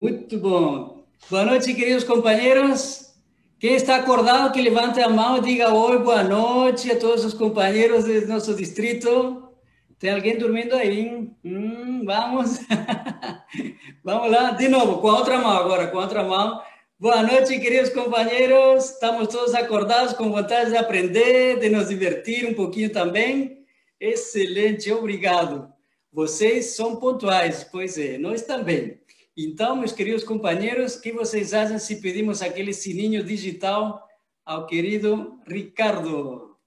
Muito bom. Boa noite, queridos companheiros. Quem está acordado, que levante a mão e diga oi, boa noite a todos os companheiros do nosso distrito. Tem alguém dormindo aí? Hum, vamos. vamos lá, de novo, com a outra mão agora, com a outra mão. Boa noite, queridos companheiros. Estamos todos acordados, com vontade de aprender, de nos divertir um pouquinho também. Excelente, obrigado. Vocês são pontuais, pois é, nós também. Então, meus queridos companheiros, o que vocês acham se pedimos aquele sininho digital ao querido Ricardo?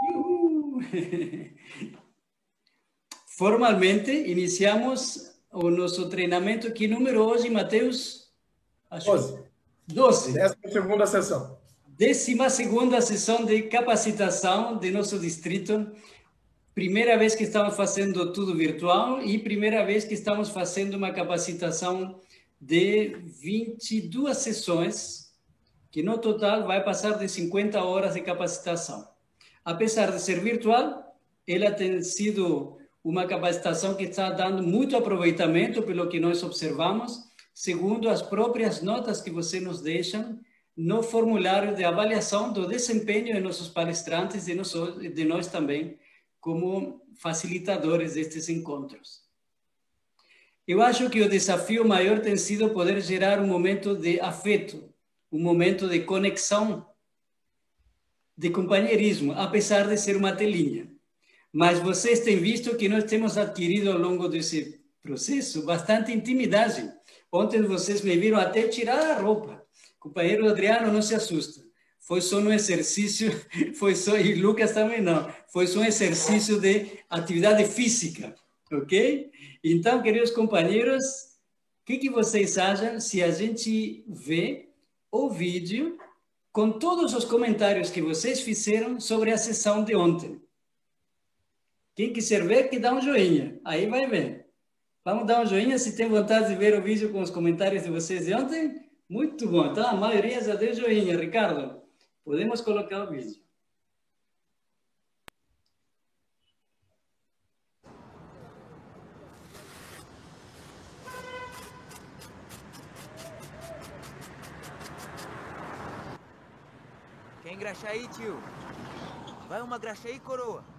Formalmente, iniciamos o nosso treinamento. Que número hoje, Matheus? Acho 12. 12. Décima segunda sessão. Décima segunda sessão de capacitação de nosso distrito primeira vez que estamos fazendo tudo virtual e primeira vez que estamos fazendo uma capacitação de 22 sessões, que no total vai passar de 50 horas de capacitação. Apesar de ser virtual, ela tem sido uma capacitação que está dando muito aproveitamento pelo que nós observamos, segundo as próprias notas que você nos deixam no formulário de avaliação do desempenho de nossos palestrantes e de nós também, como facilitadores destes encontros. Eu acho que o desafio maior tem sido poder gerar um momento de afeto, um momento de conexão, de companheirismo, apesar de ser uma telinha. Mas vocês têm visto que nós temos adquirido ao longo desse processo bastante intimidade. Ontem vocês me viram até tirar a roupa. Companheiro Adriano, não se assusta foi só um exercício, foi só, e Lucas também não, foi só um exercício de atividade física, ok? Então, queridos companheiros, o que, que vocês acham se a gente vê o vídeo com todos os comentários que vocês fizeram sobre a sessão de ontem? Quem quiser ver, que dá um joinha, aí vai ver. Vamos dar um joinha se tem vontade de ver o vídeo com os comentários de vocês de ontem? Muito bom. Então, a maioria já deu joinha, Ricardo. Podemos colocar o vídeo. Quer engraxar aí, tio? Vai uma graxa aí, coroa.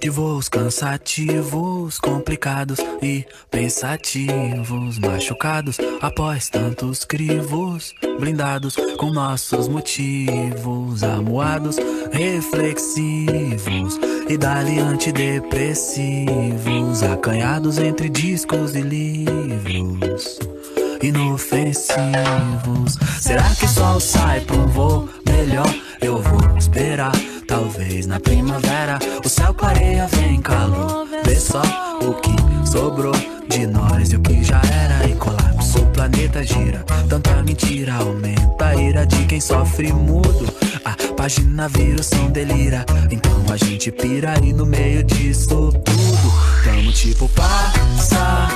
De voos cansativos, complicados e pensativos, machucados após tantos crivos, blindados com nossos motivos, amuados, reflexivos e dali antidepressivos, acanhados entre discos e livros inofensivos. Será que o sol sai pra um voo melhor? Eu vou esperar Talvez na primavera o céu clareia, vem calor. Vê só o que sobrou de nós e o que já era e colapso. O planeta gira, tanta mentira aumenta a ira de quem sofre mudo. A página vira o som delira, então a gente pira e no meio disso tudo. Tamo tipo passarinhos,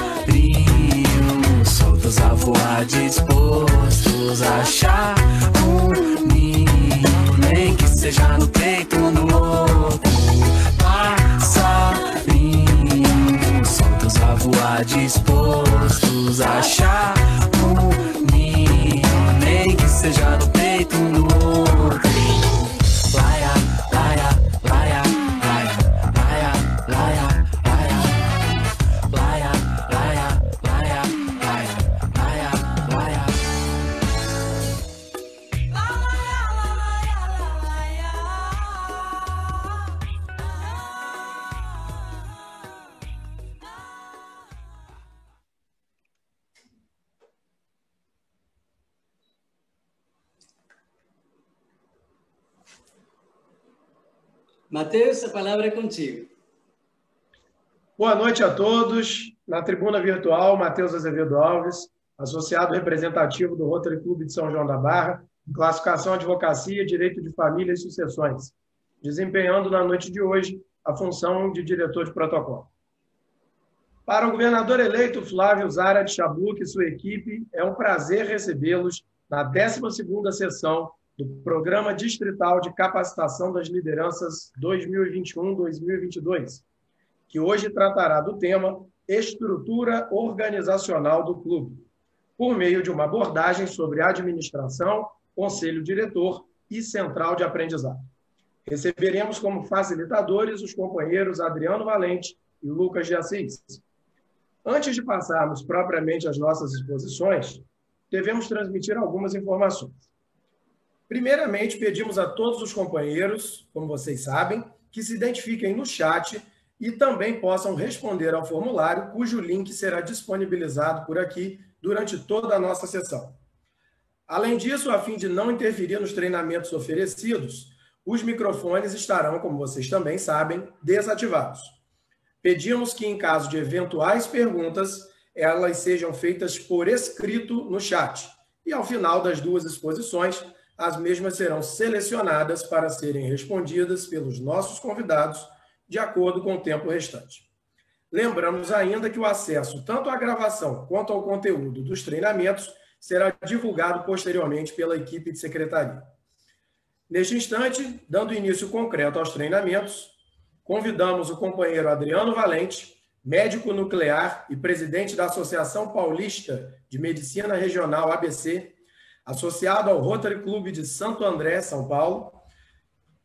soltos a voar, dispostos a achar um seja no peito ou no outro. Passarinhos soltos a voar, dispostos a achar um ninho, nem que seja no peito ou no outro. Matheus, a palavra é contigo. Boa noite a todos. Na tribuna virtual, Matheus Azevedo Alves, associado representativo do Rotary Clube de São João da Barra, classificação Advocacia, Direito de Família e Sucessões, desempenhando na noite de hoje a função de diretor de protocolo. Para o governador eleito Flávio Zara de Chabuc e sua equipe, é um prazer recebê-los na 12ª sessão do Programa Distrital de Capacitação das Lideranças 2021-2022, que hoje tratará do tema Estrutura Organizacional do Clube, por meio de uma abordagem sobre administração, conselho diretor e central de aprendizado. Receberemos como facilitadores os companheiros Adriano Valente e Lucas de Assis. Antes de passarmos propriamente às nossas exposições, devemos transmitir algumas informações. Primeiramente, pedimos a todos os companheiros, como vocês sabem, que se identifiquem no chat e também possam responder ao formulário, cujo link será disponibilizado por aqui durante toda a nossa sessão. Além disso, a fim de não interferir nos treinamentos oferecidos, os microfones estarão, como vocês também sabem, desativados. Pedimos que, em caso de eventuais perguntas, elas sejam feitas por escrito no chat. E ao final das duas exposições, as mesmas serão selecionadas para serem respondidas pelos nossos convidados de acordo com o tempo restante. Lembramos ainda que o acesso tanto à gravação quanto ao conteúdo dos treinamentos será divulgado posteriormente pela equipe de secretaria. Neste instante, dando início concreto aos treinamentos, convidamos o companheiro Adriano Valente, médico nuclear e presidente da Associação Paulista de Medicina Regional ABC, associado ao Rotary Clube de Santo André, São Paulo,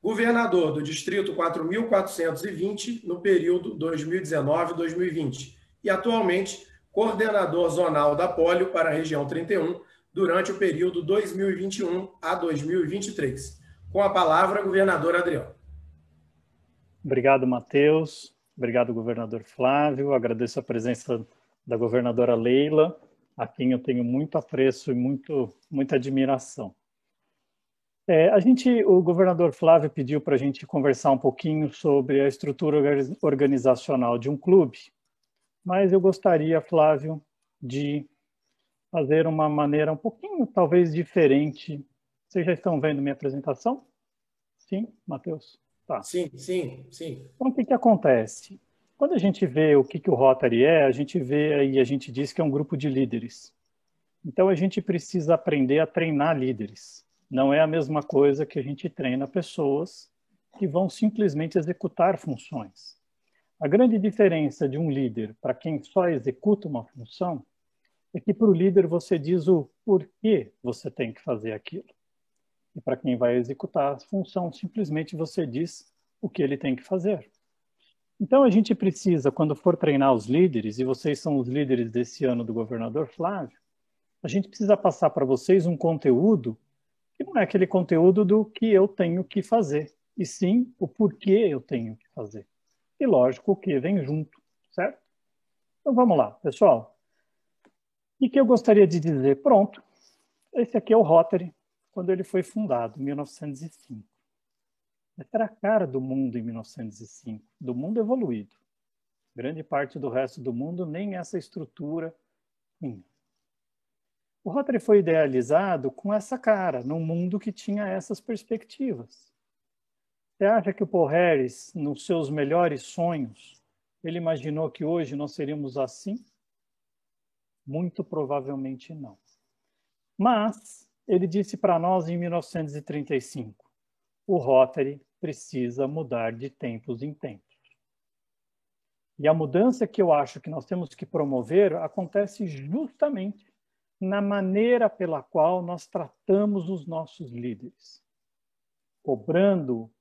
governador do Distrito 4420 no período 2019-2020 e atualmente coordenador zonal da Polio para a região 31 durante o período 2021 a 2023. Com a palavra, governador Adriano. Obrigado, Matheus. Obrigado, governador Flávio. Agradeço a presença da governadora Leila, a quem eu tenho muito apreço e muito, muita admiração. É, a gente, o governador Flávio pediu para a gente conversar um pouquinho sobre a estrutura organizacional de um clube, mas eu gostaria, Flávio, de fazer uma maneira um pouquinho, talvez, diferente. Vocês já estão vendo minha apresentação? Sim, Matheus? Tá. Sim, sim, sim. Então, o que, que acontece? Quando a gente vê o que, que o Rotary é, a gente vê aí, a gente diz que é um grupo de líderes. Então, a gente precisa aprender a treinar líderes. Não é a mesma coisa que a gente treina pessoas que vão simplesmente executar funções. A grande diferença de um líder para quem só executa uma função é que para o líder você diz o porquê você tem que fazer aquilo. E para quem vai executar a função, simplesmente você diz o que ele tem que fazer. Então a gente precisa, quando for treinar os líderes, e vocês são os líderes desse ano do governador Flávio, a gente precisa passar para vocês um conteúdo que não é aquele conteúdo do que eu tenho que fazer, e sim o porquê eu tenho que fazer. E lógico, que vem junto, certo? Então vamos lá, pessoal. E que eu gostaria de dizer, pronto, esse aqui é o Rotary, quando ele foi fundado, em 1905. Essa era a cara do mundo em 1905, do mundo evoluído. Grande parte do resto do mundo nem essa estrutura tinha. O Rotary foi idealizado com essa cara, num mundo que tinha essas perspectivas. Você acha que o Paul Harris, nos seus melhores sonhos, ele imaginou que hoje nós seríamos assim? Muito provavelmente não. Mas ele disse para nós em 1935: o Rotary precisa mudar de tempos em tempos. E a mudança que eu acho que nós temos que promover acontece justamente na maneira pela qual nós tratamos os nossos líderes, cobrando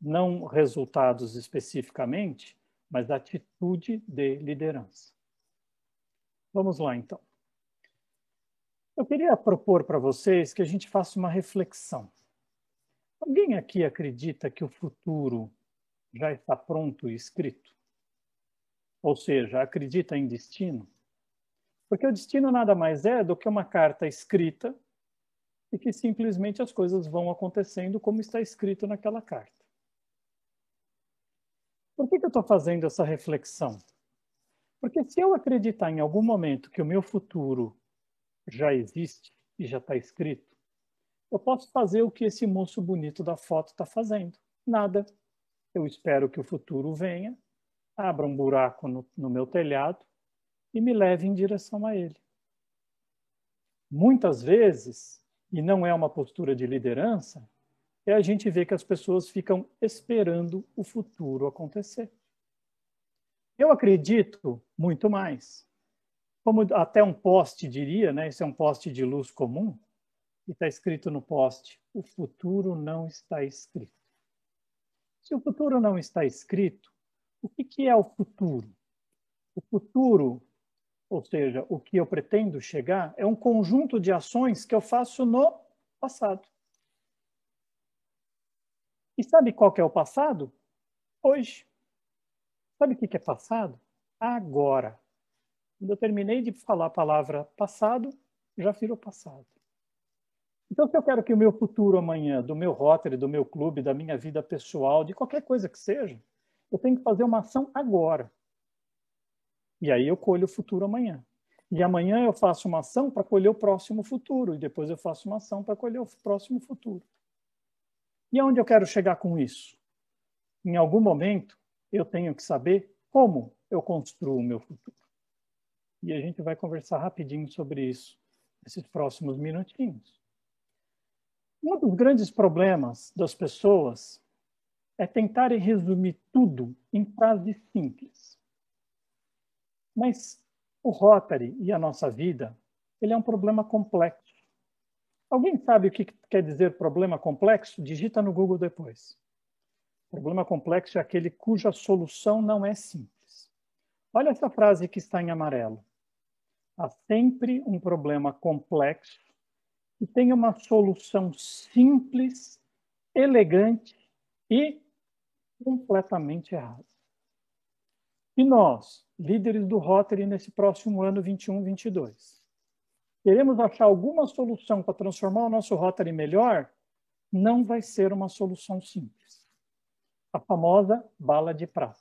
não resultados especificamente, mas atitude de liderança. Vamos lá, então. Eu queria propor para vocês que a gente faça uma reflexão. Alguém aqui acredita que o futuro já está pronto e escrito? Ou seja, acredita em destino? Porque o destino nada mais é do que uma carta escrita e que simplesmente as coisas vão acontecendo como está escrito naquela carta. Por que, que eu estou fazendo essa reflexão? Porque se eu acreditar em algum momento que o meu futuro já existe e já está escrito, eu posso fazer o que esse moço bonito da foto está fazendo. Nada. Eu espero que o futuro venha, abra um buraco no, no meu telhado e me leve em direção a ele. Muitas vezes, e não é uma postura de liderança, é a gente ver que as pessoas ficam esperando o futuro acontecer. Eu acredito muito mais. Como até um poste diria, né? Isso é um poste de luz comum, e está escrito no poste: o futuro não está escrito. Se o futuro não está escrito, o que, que é o futuro? O futuro, ou seja, o que eu pretendo chegar, é um conjunto de ações que eu faço no passado. E sabe qual que é o passado? Hoje. Sabe o que, que é passado? Agora. Quando eu terminei de falar a palavra passado, já virou passado. Então, se eu quero que o meu futuro amanhã, do meu Rotary, do meu clube, da minha vida pessoal, de qualquer coisa que seja, eu tenho que fazer uma ação agora. E aí eu colho o futuro amanhã. E amanhã eu faço uma ação para colher o próximo futuro. E depois eu faço uma ação para colher o próximo futuro. E aonde eu quero chegar com isso? Em algum momento, eu tenho que saber como eu construo o meu futuro. E a gente vai conversar rapidinho sobre isso nesses próximos minutinhos. Um dos grandes problemas das pessoas é tentarem resumir tudo em frases simples. Mas o Rotary e a nossa vida, ele é um problema complexo. Alguém sabe o que quer dizer problema complexo? Digita no Google depois. Problema complexo é aquele cuja solução não é simples. Olha essa frase que está em amarelo. Há sempre um problema complexo e tem uma solução simples, elegante e completamente errado. E nós, líderes do Rotary nesse próximo ano 21-22, queremos achar alguma solução para transformar o nosso Rotary melhor, não vai ser uma solução simples. A famosa bala de prata.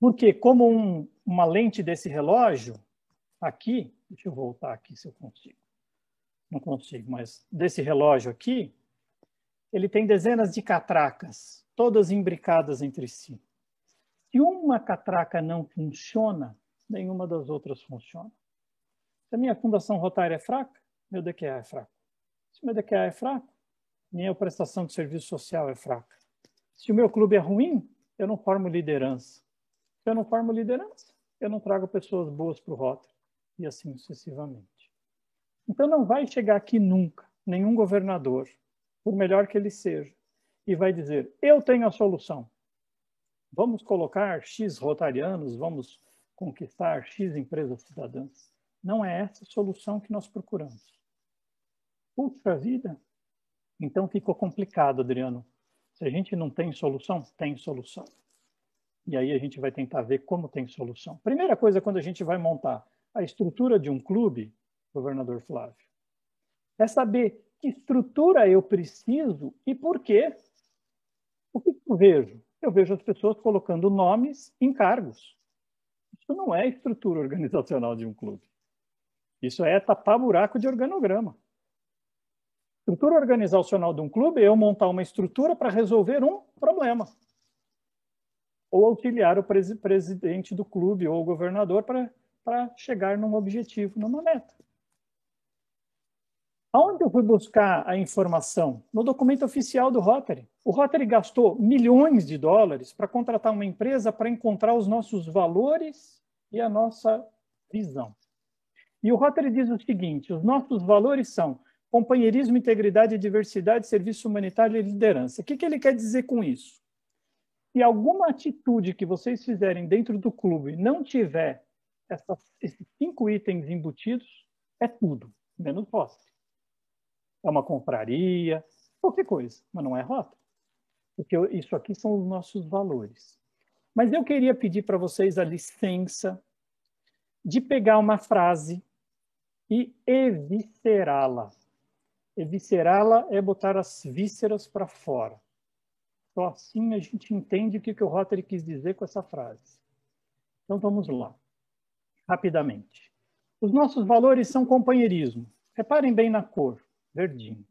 Porque, como um, uma lente desse relógio, aqui, deixa eu voltar aqui se eu consigo. Não consigo, mas desse relógio aqui, ele tem dezenas de catracas, todas imbricadas entre si. Se uma catraca não funciona, nenhuma das outras funciona. Se a minha fundação rotária é fraca, meu DQA é fraco. Se meu DQA é fraco, minha prestação de serviço social é fraca. Se o meu clube é ruim, eu não formo liderança. Se eu não formo liderança, eu não trago pessoas boas para o Rotary. E assim sucessivamente. Então não vai chegar aqui nunca nenhum governador por melhor que ele seja, e vai dizer: eu tenho a solução. Vamos colocar X rotarianos, vamos conquistar X empresas cidadãs. Não é essa a solução que nós procuramos. Puxa vida! Então ficou complicado, Adriano. Se a gente não tem solução, tem solução. E aí a gente vai tentar ver como tem solução. Primeira coisa, quando a gente vai montar a estrutura de um clube, governador Flávio, é saber que estrutura eu preciso e por quê. O que eu vejo? Eu vejo as pessoas colocando nomes em cargos. Isso não é estrutura organizacional de um clube. Isso é tapar buraco de organograma. Estrutura organizacional de um clube é eu montar uma estrutura para resolver um problema. Ou auxiliar o presidente do clube ou o governador para chegar num objetivo, numa meta. Aonde eu fui buscar a informação? No documento oficial do Rotary. O Rotary gastou milhões de dólares para contratar uma empresa para encontrar os nossos valores e a nossa visão. E o Rotary diz o seguinte: os nossos valores são companheirismo, integridade, diversidade, serviço humanitário e liderança. O que, que ele quer dizer com isso? Se alguma atitude que vocês fizerem dentro do clube não tiver esses cinco itens embutidos, é tudo, menos posse é uma compraria, qualquer coisa, mas não é rota. Porque isso aqui são os nossos valores. Mas eu queria pedir para vocês a licença de pegar uma frase e eviscerá-la. Eviscerá-la é botar as vísceras para fora. Só assim a gente entende o que, que o Rotary quis dizer com essa frase. Então vamos lá, rapidamente. Os nossos valores são companheirismo. Reparem bem na cor verdinho.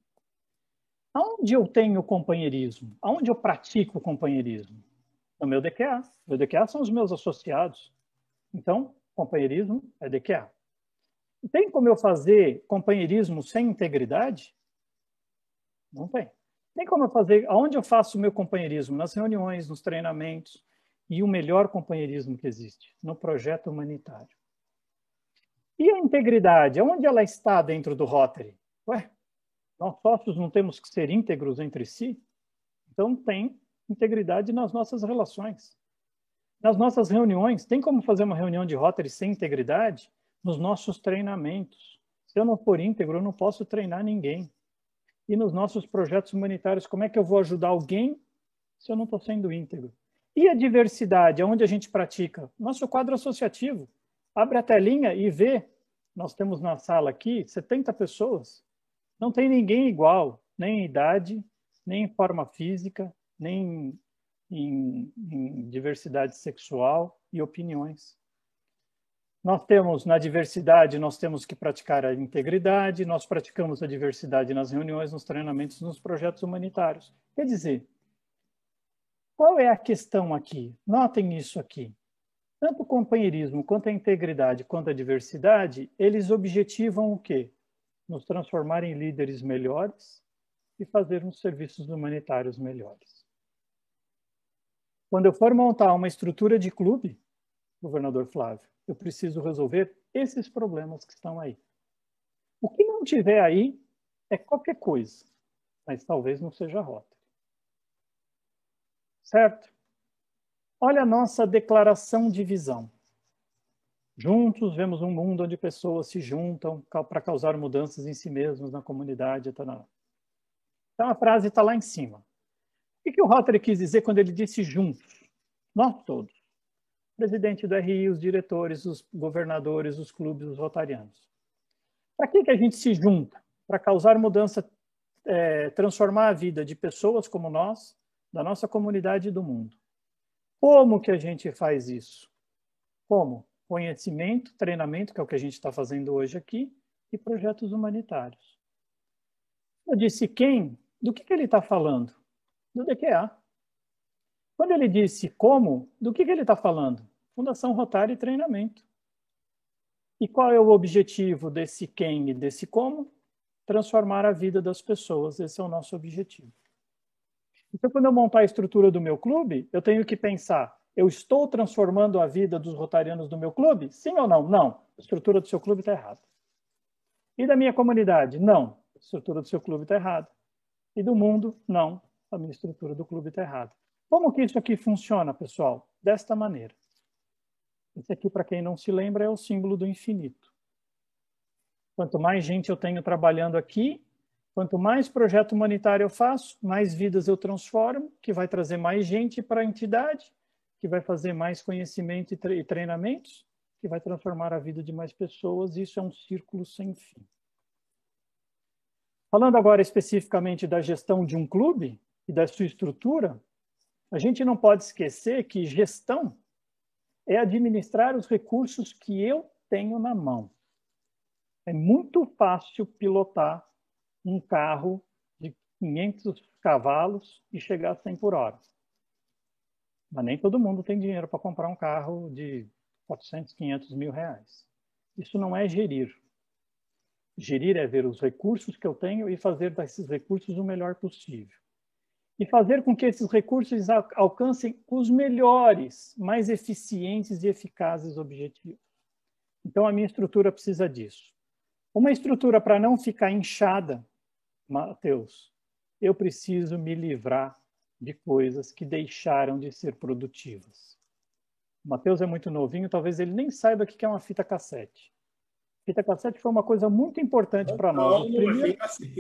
Aonde eu tenho companheirismo? Aonde eu pratico companheirismo? no meu DQA. Meu DQA são os meus associados. Então, companheirismo é DQA. Tem como eu fazer companheirismo sem integridade? Não tem. Tem como eu fazer. Aonde eu faço o meu companheirismo? Nas reuniões, nos treinamentos. E o melhor companheirismo que existe? No projeto humanitário. E a integridade? Onde ela está dentro do Rotary? Ué, nós sócios não temos que ser íntegros entre si? Então, tem integridade nas nossas relações. Nas nossas reuniões, tem como fazer uma reunião de Rotary sem integridade? Nos nossos treinamentos. Se eu não for íntegro, eu não posso treinar ninguém. E nos nossos projetos humanitários, como é que eu vou ajudar alguém se eu não estou sendo íntegro? E a diversidade, onde a gente pratica? Nosso quadro associativo. Abre a telinha e vê. Nós temos na sala aqui 70 pessoas. Não tem ninguém igual, nem em idade, nem em forma física, nem em, em diversidade sexual e opiniões. Nós temos, na diversidade, nós temos que praticar a integridade, nós praticamos a diversidade nas reuniões, nos treinamentos, nos projetos humanitários. Quer dizer, qual é a questão aqui? Notem isso aqui. Tanto o companheirismo, quanto a integridade, quanto a diversidade, eles objetivam o quê? Nos transformar em líderes melhores e fazermos serviços humanitários melhores. Quando eu for montar uma estrutura de clube, governador Flávio, eu preciso resolver esses problemas que estão aí. O que não tiver aí é qualquer coisa, mas talvez não seja rota. Certo? Olha a nossa declaração de visão. Juntos vemos um mundo onde pessoas se juntam para causar mudanças em si mesmos, na comunidade. Então a frase está lá em cima. O que o Rotary quis dizer quando ele disse juntos? Nós todos. O presidente do RI, os diretores, os governadores, os clubes, os rotarianos. Para que, que a gente se junta? Para causar mudança, é, transformar a vida de pessoas como nós, da nossa comunidade e do mundo. Como que a gente faz isso? Como? Conhecimento, treinamento, que é o que a gente está fazendo hoje aqui, e projetos humanitários. Eu disse quem? Do que, que ele está falando? Do DQA. Quando ele disse como, do que, que ele está falando? Fundação Rotária e Treinamento. E qual é o objetivo desse quem e desse como? Transformar a vida das pessoas. Esse é o nosso objetivo. Então, quando eu montar a estrutura do meu clube, eu tenho que pensar: eu estou transformando a vida dos rotarianos do meu clube? Sim ou não? Não. A estrutura do seu clube está errada. E da minha comunidade? Não. A estrutura do seu clube está errada. E do mundo? Não. A minha estrutura do clube está errada. Como que isso aqui funciona, pessoal? Desta maneira. Esse aqui, para quem não se lembra, é o símbolo do infinito. Quanto mais gente eu tenho trabalhando aqui, Quanto mais projeto humanitário eu faço, mais vidas eu transformo, que vai trazer mais gente para a entidade, que vai fazer mais conhecimento e treinamentos, que vai transformar a vida de mais pessoas. Isso é um círculo sem fim. Falando agora especificamente da gestão de um clube e da sua estrutura, a gente não pode esquecer que gestão é administrar os recursos que eu tenho na mão. É muito fácil pilotar um carro de 500 cavalos e chegar a 100 por hora. Mas nem todo mundo tem dinheiro para comprar um carro de 400, 500 mil reais. Isso não é gerir. Gerir é ver os recursos que eu tenho e fazer desses recursos o melhor possível. E fazer com que esses recursos alcancem os melhores, mais eficientes e eficazes objetivos. Então, a minha estrutura precisa disso. Uma estrutura para não ficar inchada, Mateus, eu preciso me livrar de coisas que deixaram de ser produtivas. O Mateus é muito novinho, talvez ele nem saiba o que é uma fita cassete. Fita cassete foi uma coisa muito importante para nós. Os primeiros... Assim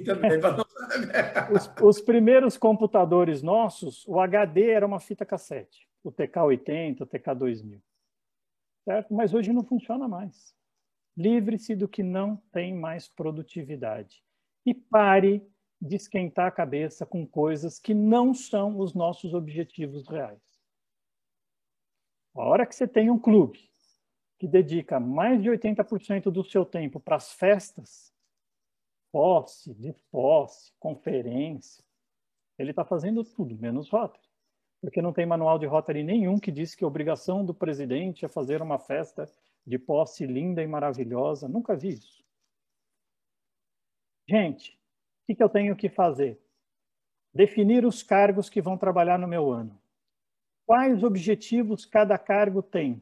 os, os primeiros computadores nossos, o HD era uma fita cassete, o TK80, o TK2000. Certo? Mas hoje não funciona mais. Livre-se do que não tem mais produtividade e pare de esquentar a cabeça com coisas que não são os nossos objetivos reais. A hora que você tem um clube que dedica mais de 80% do seu tempo para as festas, posse, de posse, conferência, ele está fazendo tudo, menos Rotary. porque não tem manual de Rotary nenhum que diz que a obrigação do presidente é fazer uma festa de posse linda e maravilhosa. Nunca vi isso. Gente, que, que eu tenho que fazer? Definir os cargos que vão trabalhar no meu ano. Quais objetivos cada cargo tem?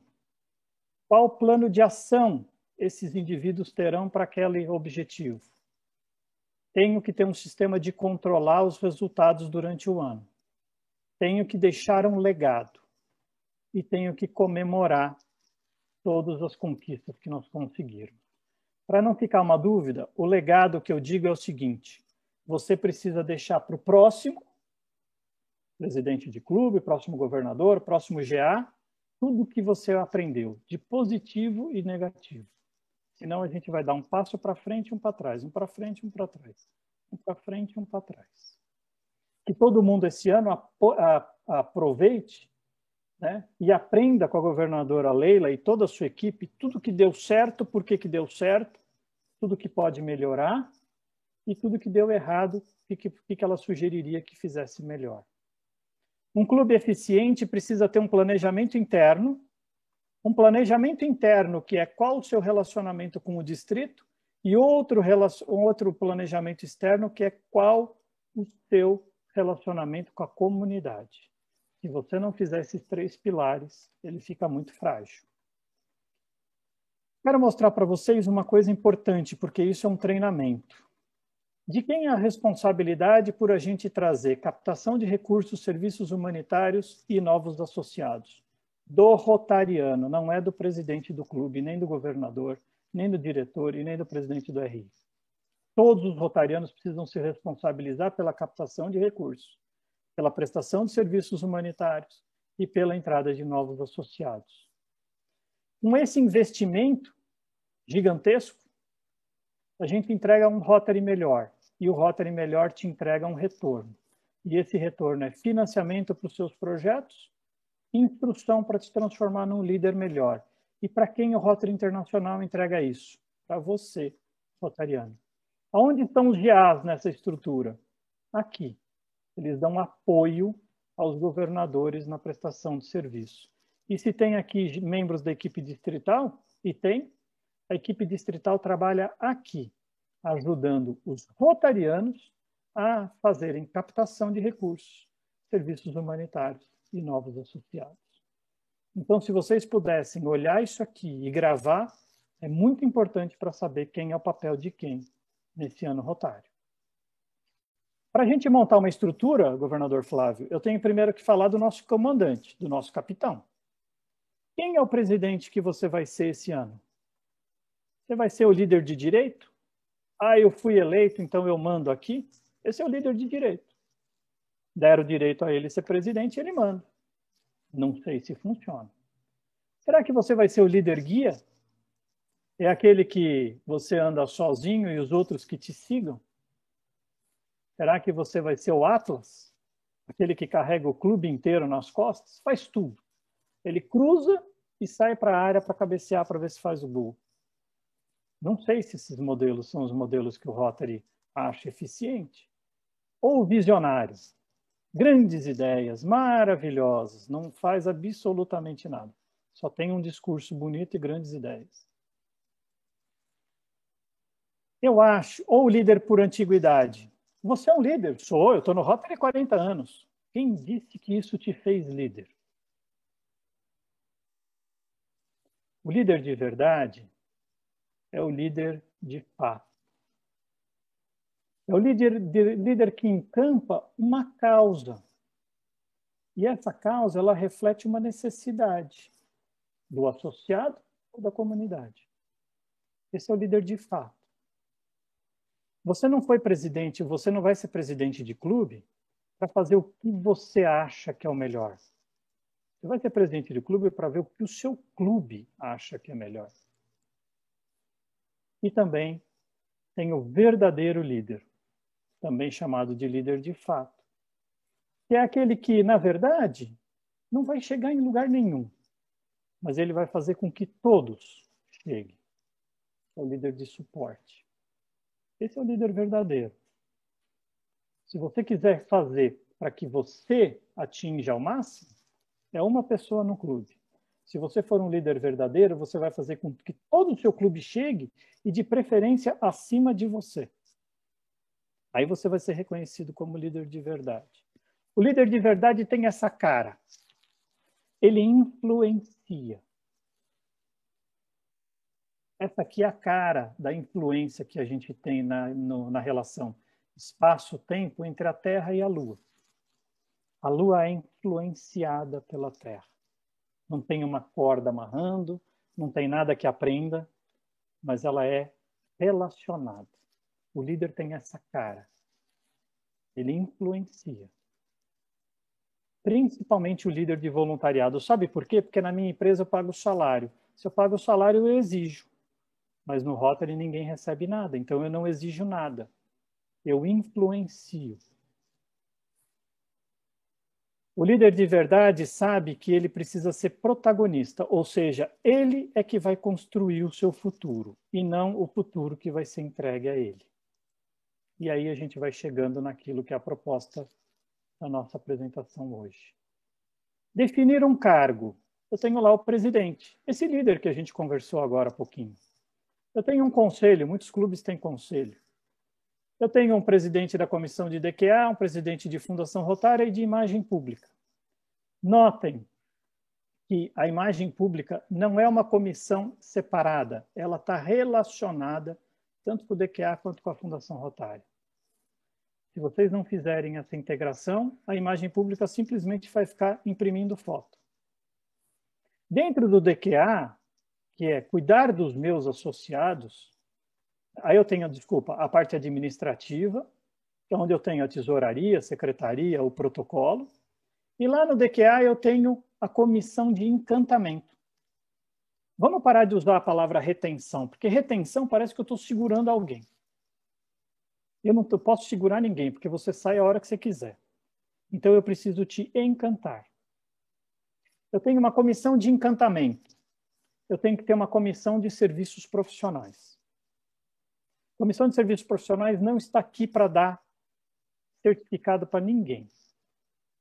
Qual plano de ação esses indivíduos terão para aquele objetivo? Tenho que ter um sistema de controlar os resultados durante o ano tenho que deixar um legado e tenho que comemorar todas as conquistas que nós conseguirmos. Para não ficar uma dúvida, o legado que eu digo é o seguinte: você precisa deixar para o próximo presidente de clube, próximo governador, próximo GA, tudo que você aprendeu, de positivo e negativo. Senão a gente vai dar um passo para frente um para trás, um para frente um para trás, um para frente um para trás que todo mundo esse ano aproveite né, e aprenda com a governadora Leila e toda a sua equipe tudo que deu certo, por que deu certo, tudo que pode melhorar e tudo que deu errado, o que, que ela sugeriria que fizesse melhor. Um clube eficiente precisa ter um planejamento interno, um planejamento interno que é qual o seu relacionamento com o distrito e outro, outro planejamento externo que é qual o seu relacionamento com a comunidade. Se você não fizer esses três pilares, ele fica muito frágil. Quero mostrar para vocês uma coisa importante, porque isso é um treinamento. De quem é a responsabilidade por a gente trazer captação de recursos, serviços humanitários e novos associados? Do rotariano, não é do presidente do clube, nem do governador, nem do diretor e nem do presidente do RI. Todos os rotarianos precisam se responsabilizar pela captação de recursos, pela prestação de serviços humanitários e pela entrada de novos associados. Com esse investimento gigantesco, a gente entrega um Rotary melhor e o Rotary melhor te entrega um retorno. E esse retorno é financiamento para os seus projetos, instrução para te transformar num líder melhor. E para quem o Rotary Internacional entrega isso? Para você, rotariano. Onde estão os GAs nessa estrutura? Aqui. Eles dão apoio aos governadores na prestação de serviço. E se tem aqui membros da equipe distrital, e tem, a equipe distrital trabalha aqui, ajudando os rotarianos a fazerem captação de recursos, serviços humanitários e novos associados. Então, se vocês pudessem olhar isso aqui e gravar, é muito importante para saber quem é o papel de quem nesse ano rotário. Para a gente montar uma estrutura, governador Flávio, eu tenho primeiro que falar do nosso comandante, do nosso capitão. Quem é o presidente que você vai ser esse ano? Você vai ser o líder de direito? Ah, eu fui eleito, então eu mando aqui? Esse é o líder de direito. Deram direito a ele ser presidente, ele manda. Não sei se funciona. Será que você vai ser o líder guia? É aquele que você anda sozinho e os outros que te sigam? Será que você vai ser o Atlas? Aquele que carrega o clube inteiro nas costas? Faz tudo. Ele cruza e sai para a área para cabecear para ver se faz o gol. Não sei se esses modelos são os modelos que o Rotary acha eficiente. Ou visionários. Grandes ideias, maravilhosas, não faz absolutamente nada. Só tem um discurso bonito e grandes ideias. Eu acho, ou líder por antiguidade. Você é um líder. Sou, eu estou no Rotary há 40 anos. Quem disse que isso te fez líder? O líder de verdade é o líder de fato. É o líder, de, líder que encampa uma causa. E essa causa ela reflete uma necessidade do associado ou da comunidade. Esse é o líder de fato. Você não foi presidente, você não vai ser presidente de clube para fazer o que você acha que é o melhor. Você vai ser presidente de clube para ver o que o seu clube acha que é melhor. E também tem o verdadeiro líder, também chamado de líder de fato, que é aquele que, na verdade, não vai chegar em lugar nenhum, mas ele vai fazer com que todos cheguem. É o líder de suporte. Esse é o líder verdadeiro. Se você quiser fazer para que você atinja ao máximo é uma pessoa no clube. Se você for um líder verdadeiro, você vai fazer com que todo o seu clube chegue e, de preferência, acima de você. Aí você vai ser reconhecido como líder de verdade. O líder de verdade tem essa cara. Ele influencia. Essa aqui é a cara da influência que a gente tem na, no, na relação espaço-tempo entre a Terra e a Lua. A Lua é influenciada pela Terra. Não tem uma corda amarrando, não tem nada que aprenda, mas ela é relacionada. O líder tem essa cara. Ele influencia. Principalmente o líder de voluntariado. Sabe por quê? Porque na minha empresa eu pago salário. Se eu pago o salário, eu exijo. Mas no Rotary ninguém recebe nada, então eu não exijo nada. Eu influencio. O líder de verdade sabe que ele precisa ser protagonista, ou seja, ele é que vai construir o seu futuro e não o futuro que vai ser entregue a ele. E aí a gente vai chegando naquilo que é a proposta da nossa apresentação hoje. Definir um cargo. Eu tenho lá o presidente, esse líder que a gente conversou agora há pouquinho. Eu tenho um conselho, muitos clubes têm conselho. Eu tenho um presidente da comissão de DQA, um presidente de Fundação Rotária e de imagem pública. Notem que a imagem pública não é uma comissão separada, ela está relacionada tanto com o DQA quanto com a Fundação Rotária. Se vocês não fizerem essa integração, a imagem pública simplesmente vai ficar imprimindo foto. Dentro do DQA, que é cuidar dos meus associados, Aí eu tenho, desculpa, a parte administrativa, que é onde eu tenho a tesouraria, a secretaria, o protocolo. E lá no DQA eu tenho a comissão de encantamento. Vamos parar de usar a palavra retenção, porque retenção parece que eu estou segurando alguém. Eu não posso segurar ninguém, porque você sai a hora que você quiser. Então eu preciso te encantar. Eu tenho uma comissão de encantamento. Eu tenho que ter uma comissão de serviços profissionais. Comissão de Serviços Profissionais não está aqui para dar certificado para ninguém.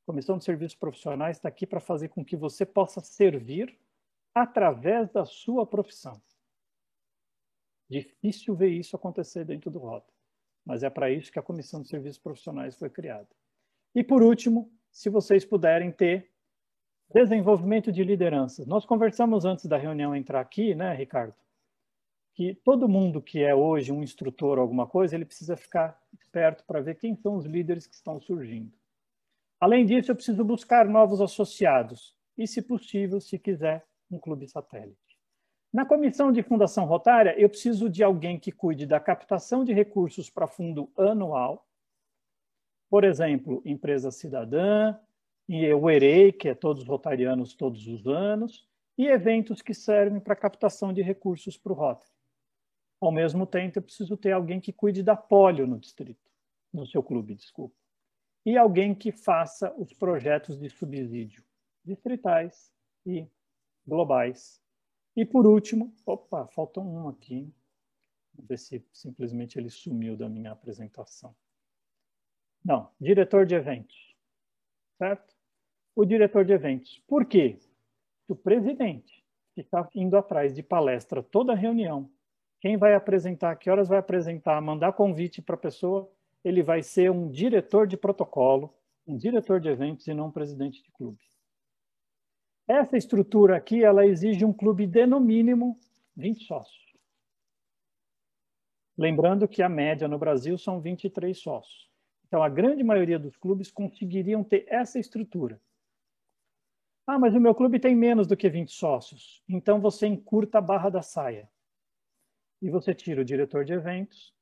Comissão de Serviços Profissionais está aqui para fazer com que você possa servir através da sua profissão. Difícil ver isso acontecer dentro do Rota, mas é para isso que a Comissão de Serviços Profissionais foi criada. E por último, se vocês puderem ter desenvolvimento de lideranças. Nós conversamos antes da reunião entrar aqui, né, Ricardo? Que todo mundo que é hoje um instrutor ou alguma coisa, ele precisa ficar esperto para ver quem são os líderes que estão surgindo. Além disso, eu preciso buscar novos associados e, se possível, se quiser, um clube satélite. Na comissão de fundação rotária, eu preciso de alguém que cuide da captação de recursos para fundo anual, por exemplo, empresa cidadã, e o EREI, que é todos rotarianos todos os anos, e eventos que servem para captação de recursos para o Rotary. Ao mesmo tempo, eu preciso ter alguém que cuide da polio no distrito, no seu clube, desculpa. E alguém que faça os projetos de subsídio distritais e globais. E por último, opa, faltou um aqui. Vamos ver se simplesmente ele sumiu da minha apresentação. Não, diretor de eventos. Certo? O diretor de eventos. Por quê? O presidente ficar indo atrás de palestra toda reunião, quem vai apresentar, que horas vai apresentar, mandar convite para a pessoa, ele vai ser um diretor de protocolo, um diretor de eventos e não um presidente de clube. Essa estrutura aqui, ela exige um clube de, no mínimo, 20 sócios. Lembrando que a média no Brasil são 23 sócios. Então, a grande maioria dos clubes conseguiriam ter essa estrutura. Ah, mas o meu clube tem menos do que 20 sócios. Então, você encurta a barra da saia e você tira o diretor de eventos,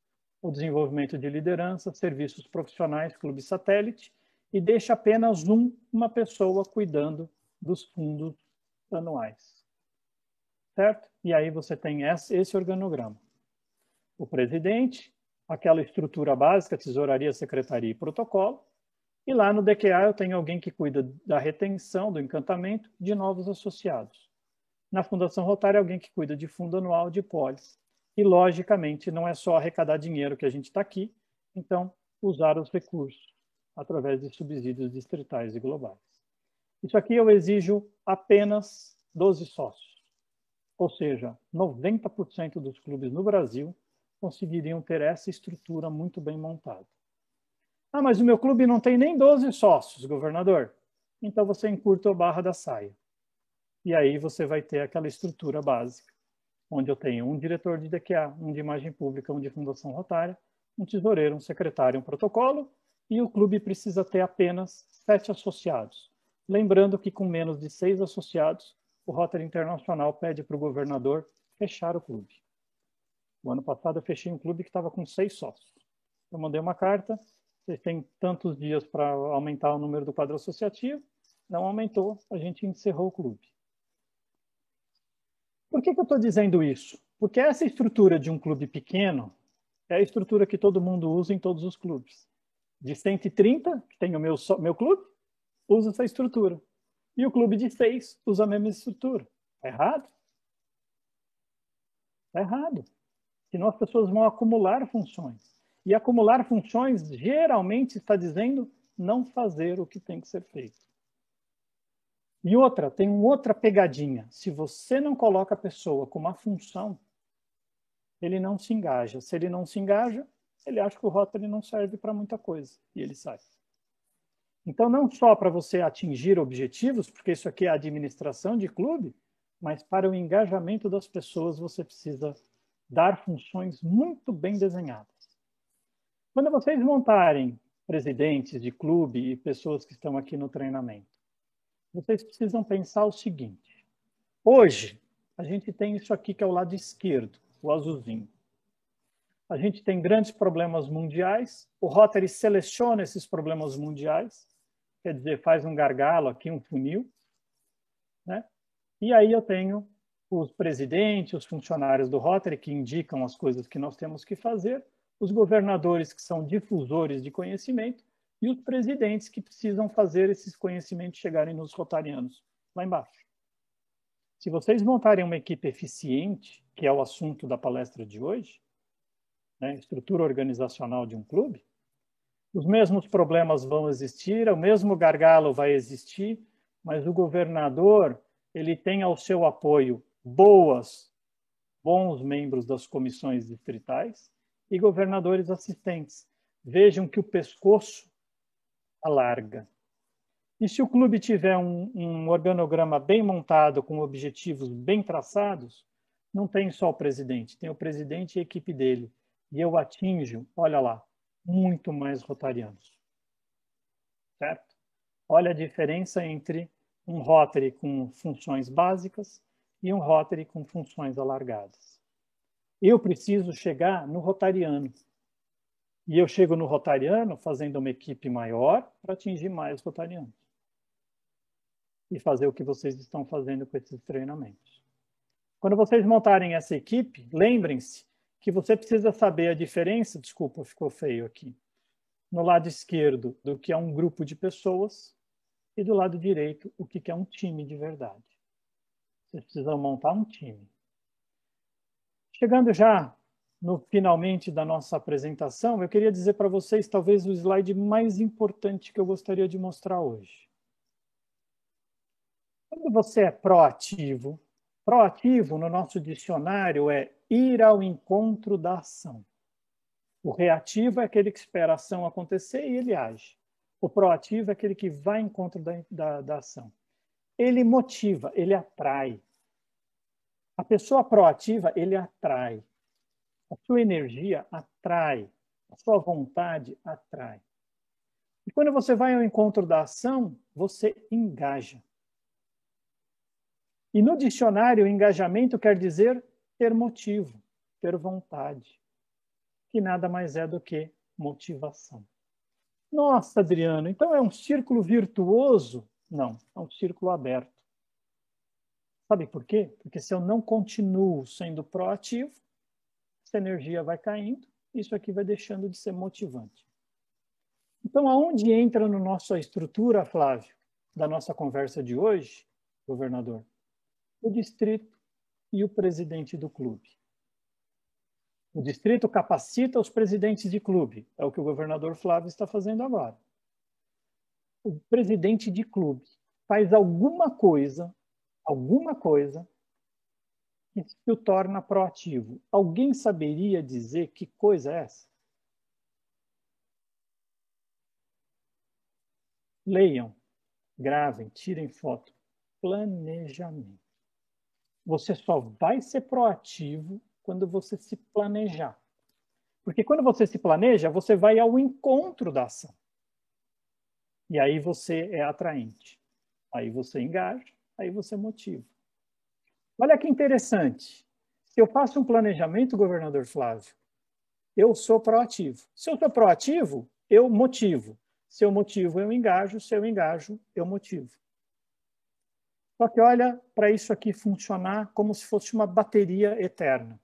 o desenvolvimento de liderança, serviços profissionais, clube satélite, e deixa apenas um, uma pessoa cuidando dos fundos anuais. Certo? E aí você tem esse organograma. O presidente, aquela estrutura básica, tesouraria, secretaria e protocolo, e lá no DQA eu tenho alguém que cuida da retenção, do encantamento de novos associados. Na Fundação Rotária, alguém que cuida de fundo anual de polis e, logicamente, não é só arrecadar dinheiro que a gente está aqui, então, usar os recursos através de subsídios distritais e globais. Isso aqui eu exijo apenas 12 sócios, ou seja, 90% dos clubes no Brasil conseguiriam ter essa estrutura muito bem montada. Ah, mas o meu clube não tem nem 12 sócios, governador. Então você encurta a barra da saia. E aí você vai ter aquela estrutura básica, onde eu tenho um diretor de DQA, um de imagem pública, um de fundação rotária, um tesoureiro, um secretário, um protocolo, e o clube precisa ter apenas sete associados. Lembrando que com menos de seis associados, o Rotary Internacional pede para o governador fechar o clube. O ano passado eu fechei um clube que estava com seis sócios. Eu mandei uma carta, vocês têm tantos dias para aumentar o número do quadro associativo, não aumentou, a gente encerrou o clube. Por que, que eu estou dizendo isso? Porque essa estrutura de um clube pequeno é a estrutura que todo mundo usa em todos os clubes. De 130, que tem o meu, meu clube, usa essa estrutura. E o clube de 6 usa a mesma estrutura. Está errado? Está errado. Senão as pessoas vão acumular funções. E acumular funções geralmente está dizendo não fazer o que tem que ser feito. E outra, tem outra pegadinha. Se você não coloca a pessoa com uma função, ele não se engaja. Se ele não se engaja, ele acha que o Rotary não serve para muita coisa e ele sai. Então, não só para você atingir objetivos, porque isso aqui é administração de clube, mas para o engajamento das pessoas você precisa dar funções muito bem desenhadas. Quando vocês montarem presidentes de clube e pessoas que estão aqui no treinamento, vocês precisam pensar o seguinte: hoje, a gente tem isso aqui que é o lado esquerdo, o azulzinho. A gente tem grandes problemas mundiais, o Rotary seleciona esses problemas mundiais, quer dizer, faz um gargalo aqui, um funil, né? E aí eu tenho os presidentes, os funcionários do Rotary que indicam as coisas que nós temos que fazer, os governadores que são difusores de conhecimento e os presidentes que precisam fazer esses conhecimentos chegarem nos rotarianos, lá embaixo. Se vocês montarem uma equipe eficiente, que é o assunto da palestra de hoje, né, estrutura organizacional de um clube, os mesmos problemas vão existir, o mesmo gargalo vai existir, mas o governador ele tem ao seu apoio boas, bons membros das comissões distritais e governadores assistentes. Vejam que o pescoço alarga. E se o clube tiver um, um, organograma bem montado, com objetivos bem traçados, não tem só o presidente, tem o presidente e a equipe dele. E eu atinjo, olha lá, muito mais rotarianos. Certo? Olha a diferença entre um Rotary com funções básicas e um Rotary com funções alargadas. Eu preciso chegar no rotariano. E eu chego no Rotariano fazendo uma equipe maior para atingir mais Rotarianos. E fazer o que vocês estão fazendo com esses treinamentos. Quando vocês montarem essa equipe, lembrem-se que você precisa saber a diferença, desculpa, ficou feio aqui, no lado esquerdo do que é um grupo de pessoas e do lado direito o que é um time de verdade. Vocês precisam montar um time. Chegando já no finalmente da nossa apresentação, eu queria dizer para vocês talvez o slide mais importante que eu gostaria de mostrar hoje. Quando você é proativo, proativo no nosso dicionário é ir ao encontro da ação. O reativo é aquele que espera a ação acontecer e ele age. O proativo é aquele que vai ao encontro da, da, da ação. Ele motiva, ele atrai. A pessoa proativa, ele atrai. A sua energia atrai, a sua vontade atrai. E quando você vai ao encontro da ação, você engaja. E no dicionário, engajamento quer dizer ter motivo, ter vontade, que nada mais é do que motivação. Nossa, Adriano, então é um círculo virtuoso? Não, é um círculo aberto. Sabe por quê? Porque se eu não continuo sendo proativo, essa energia vai caindo, isso aqui vai deixando de ser motivante. Então, aonde entra no nossa estrutura, Flávio, da nossa conversa de hoje, governador? O distrito e o presidente do clube. O distrito capacita os presidentes de clube, é o que o governador Flávio está fazendo agora. o presidente de clube faz alguma coisa, alguma coisa que o torna proativo. Alguém saberia dizer que coisa é essa? Leiam, gravem, tirem foto. Planejamento. Você só vai ser proativo quando você se planejar. Porque quando você se planeja, você vai ao encontro da ação. E aí você é atraente. Aí você engaja, aí você motiva. Olha que interessante. Se eu faço um planejamento, governador Flávio, eu sou proativo. Se eu sou proativo, eu motivo. Se eu motivo, eu engajo. Se eu engajo, eu motivo. Só que olha para isso aqui funcionar como se fosse uma bateria eterna.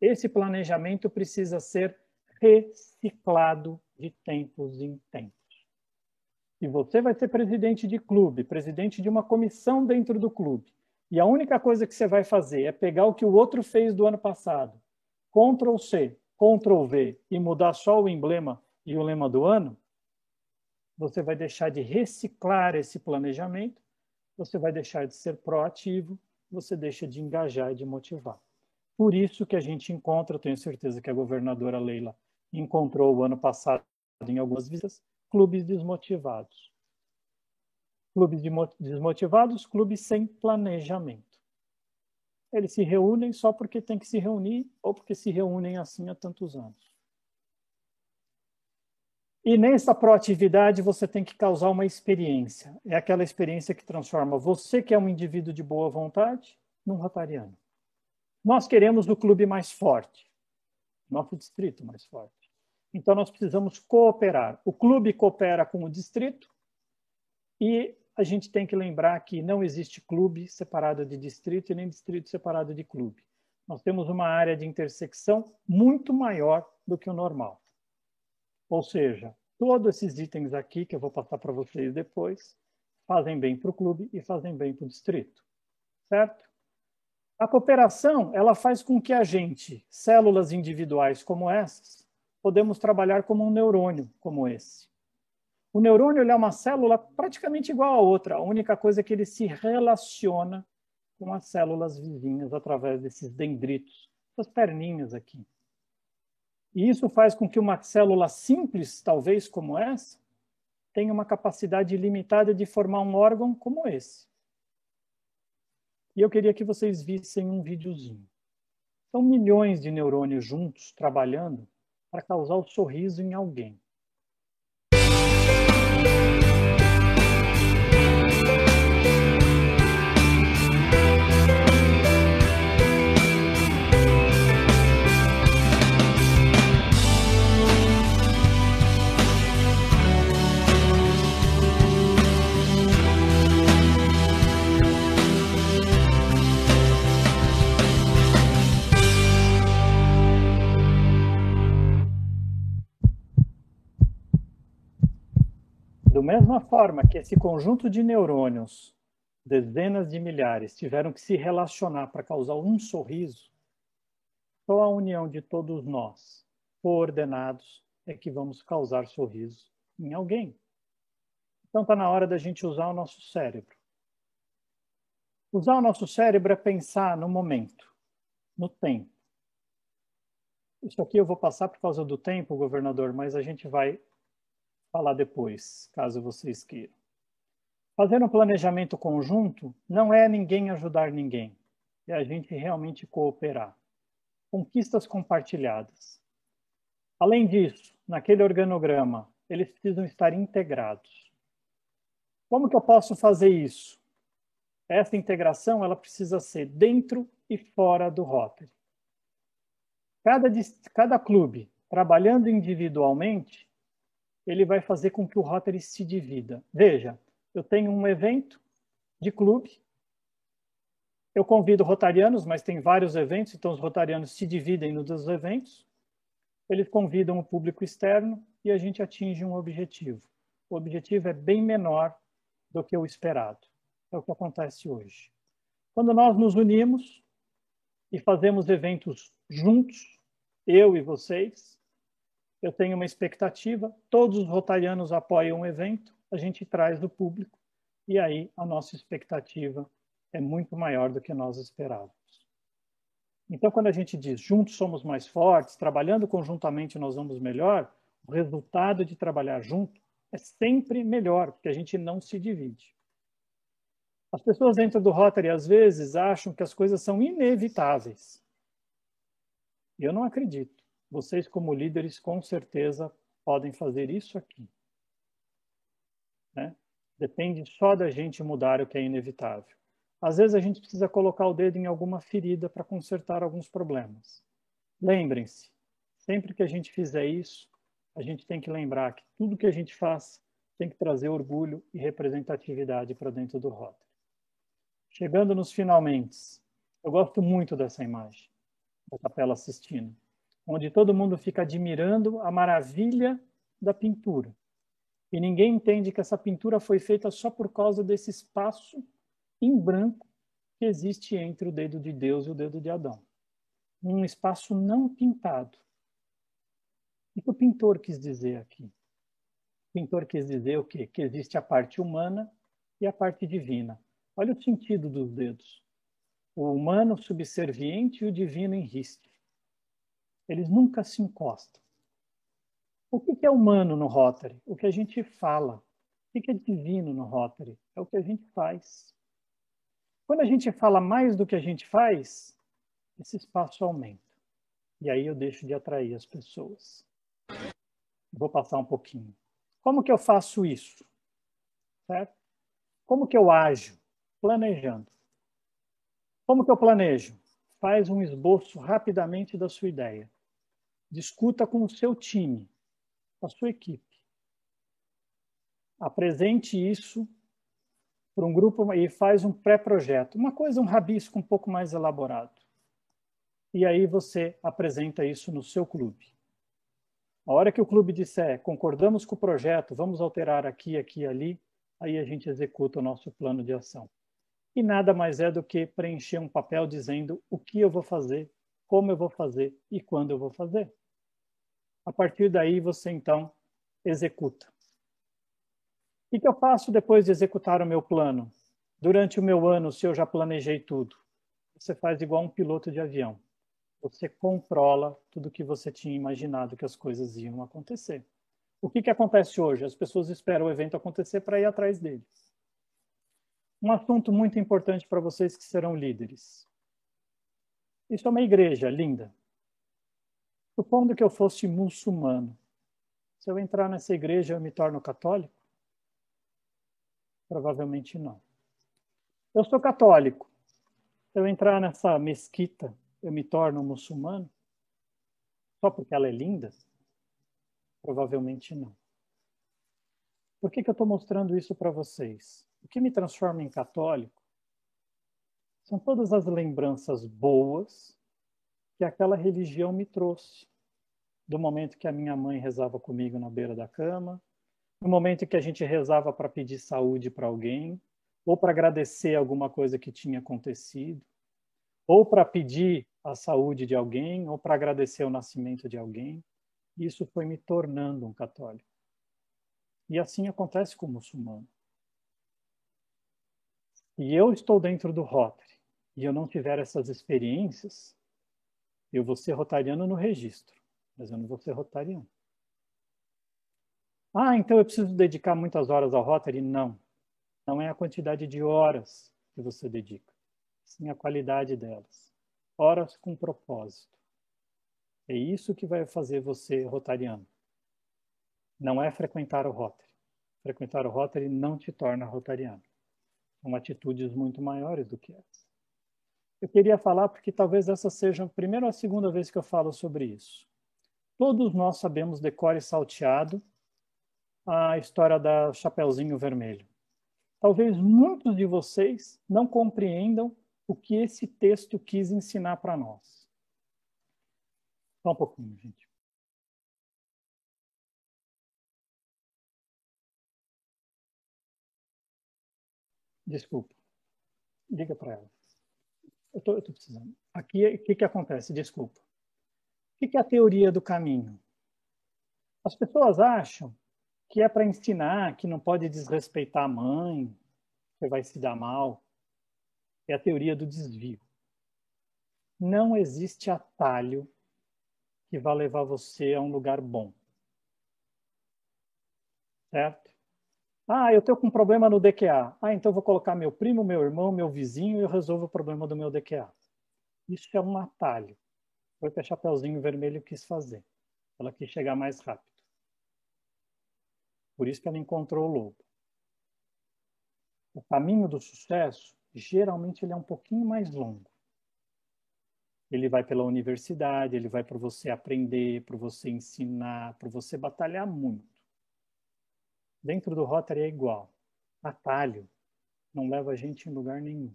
Esse planejamento precisa ser reciclado de tempos em tempos. E você vai ser presidente de clube, presidente de uma comissão dentro do clube. E a única coisa que você vai fazer é pegar o que o outro fez do ano passado, Ctrl C, Ctrl V e mudar só o emblema e o lema do ano, você vai deixar de reciclar esse planejamento, você vai deixar de ser proativo, você deixa de engajar e de motivar. Por isso que a gente encontra, tenho certeza que a governadora Leila encontrou o ano passado em algumas visitas, clubes desmotivados. Clubes desmotivados, clubes sem planejamento. Eles se reúnem só porque tem que se reunir ou porque se reúnem assim há tantos anos. E nessa proatividade você tem que causar uma experiência. É aquela experiência que transforma você, que é um indivíduo de boa vontade, num rotariano. Nós queremos o clube mais forte, nosso distrito mais forte. Então, nós precisamos cooperar. O clube coopera com o distrito e a gente tem que lembrar que não existe clube separado de distrito e nem distrito separado de clube. Nós temos uma área de intersecção muito maior do que o normal. Ou seja, todos esses itens aqui, que eu vou passar para vocês depois, fazem bem para o clube e fazem bem para o distrito. Certo? A cooperação, ela faz com que a gente, células individuais como essas, podemos trabalhar como um neurônio como esse. O neurônio é uma célula praticamente igual a outra, a única coisa é que ele se relaciona com as células vizinhas através desses dendritos, essas perninhas aqui. E isso faz com que uma célula simples, talvez como essa, tenha uma capacidade limitada de formar um órgão como esse. E eu queria que vocês vissem um videozinho. São milhões de neurônios juntos trabalhando para causar o sorriso em alguém. Do mesma forma que esse conjunto de neurônios, dezenas de milhares, tiveram que se relacionar para causar um sorriso, só a união de todos nós, coordenados, é que vamos causar sorriso em alguém. Então está na hora da gente usar o nosso cérebro. Usar o nosso cérebro é pensar no momento, no tempo. Isso aqui eu vou passar por causa do tempo, governador, mas a gente vai falar depois, caso vocês queiram. Fazer um planejamento conjunto não é ninguém ajudar ninguém, é a gente realmente cooperar. Conquistas compartilhadas. Além disso, naquele organograma, eles precisam estar integrados. Como que eu posso fazer isso? Essa integração ela precisa ser dentro e fora do Rotary. Cada, cada clube, trabalhando individualmente, ele vai fazer com que o Rotary se divida. Veja, eu tenho um evento de clube, eu convido rotarianos, mas tem vários eventos, então os rotarianos se dividem nos eventos, eles convidam o público externo e a gente atinge um objetivo. O objetivo é bem menor do que o esperado. É o que acontece hoje. Quando nós nos unimos e fazemos eventos juntos, eu e vocês, eu tenho uma expectativa, todos os rotarianos apoiam o evento, a gente traz o público e aí a nossa expectativa é muito maior do que nós esperávamos. Então, quando a gente diz juntos somos mais fortes, trabalhando conjuntamente nós vamos melhor, o resultado de trabalhar junto é sempre melhor, porque a gente não se divide. As pessoas dentro do Rotary, às vezes, acham que as coisas são inevitáveis. Eu não acredito. Vocês, como líderes, com certeza podem fazer isso aqui. Né? Depende só da gente mudar o que é inevitável. Às vezes a gente precisa colocar o dedo em alguma ferida para consertar alguns problemas. Lembrem-se, sempre que a gente fizer isso, a gente tem que lembrar que tudo que a gente faz tem que trazer orgulho e representatividade para dentro do Rotary. Chegando nos finalmente, eu gosto muito dessa imagem da Capela Sistina, onde todo mundo fica admirando a maravilha da pintura. E ninguém entende que essa pintura foi feita só por causa desse espaço em branco que existe entre o dedo de Deus e o dedo de Adão. Um espaço não pintado. O que o pintor quis dizer aqui? O pintor quis dizer o quê? Que existe a parte humana e a parte divina. Olha o sentido dos dedos. O humano subserviente e o divino em risco. Eles nunca se encostam. O que é humano no Rotary? O que a gente fala. O que é divino no Rotary? É o que a gente faz. Quando a gente fala mais do que a gente faz, esse espaço aumenta. E aí eu deixo de atrair as pessoas. Vou passar um pouquinho. Como que eu faço isso? Certo? Como que eu ajo? Planejando. Como que eu planejo? Faz um esboço rapidamente da sua ideia. Discuta com o seu time, com a sua equipe. Apresente isso para um grupo e faz um pré-projeto, uma coisa, um rabisco um pouco mais elaborado. E aí você apresenta isso no seu clube. A hora que o clube disser, concordamos com o projeto, vamos alterar aqui, aqui e ali, aí a gente executa o nosso plano de ação. E nada mais é do que preencher um papel dizendo o que eu vou fazer, como eu vou fazer e quando eu vou fazer. A partir daí você então executa. O que eu faço depois de executar o meu plano? Durante o meu ano, se eu já planejei tudo, você faz igual um piloto de avião. Você controla tudo que você tinha imaginado que as coisas iam acontecer. O que, que acontece hoje? As pessoas esperam o evento acontecer para ir atrás deles. Um assunto muito importante para vocês que serão líderes. Isso é uma igreja linda. Supondo que eu fosse muçulmano. Se eu entrar nessa igreja, eu me torno católico? Provavelmente não. Eu sou católico. Se eu entrar nessa mesquita, eu me torno muçulmano? Só porque ela é linda? Provavelmente não. Por que, que eu estou mostrando isso para vocês? O que me transforma em católico são todas as lembranças boas que aquela religião me trouxe. Do momento que a minha mãe rezava comigo na beira da cama, no momento que a gente rezava para pedir saúde para alguém, ou para agradecer alguma coisa que tinha acontecido, ou para pedir a saúde de alguém, ou para agradecer o nascimento de alguém. Isso foi me tornando um católico. E assim acontece com o muçulmano. E eu estou dentro do Rotary e eu não tiver essas experiências, eu vou ser rotariano no registro, mas eu não vou ser rotariano. Ah, então eu preciso dedicar muitas horas ao Rotary? Não. Não é a quantidade de horas que você dedica, sim a qualidade delas. Horas com propósito. É isso que vai fazer você rotariano. Não é frequentar o Rotary. Frequentar o Rotary não te torna rotariano. São atitudes muito maiores do que essa. Eu queria falar porque talvez essa seja a primeira ou a segunda vez que eu falo sobre isso. Todos nós sabemos decore salteado a história da Chapeuzinho Vermelho. Talvez muitos de vocês não compreendam o que esse texto quis ensinar para nós. Só um pouquinho, gente. Desculpa. Liga para ela. Eu tô precisando. Aqui, o que, que acontece? Desculpa. O que, que é a teoria do caminho? As pessoas acham que é para ensinar que não pode desrespeitar a mãe, você vai se dar mal. É a teoria do desvio. Não existe atalho que vá levar você a um lugar bom. Certo? Ah, eu estou com um problema no DQA. Ah, então vou colocar meu primo, meu irmão, meu vizinho e eu resolvo o problema do meu DQA. Isso é um atalho. Foi o que a Chapeuzinho Vermelho quis fazer. Ela quis chegar mais rápido. Por isso que ela encontrou o lobo. O caminho do sucesso, geralmente, ele é um pouquinho mais longo. Ele vai pela universidade, ele vai para você aprender, para você ensinar, para você batalhar muito. Dentro do Rotary é igual. Atalho não leva a gente em lugar nenhum.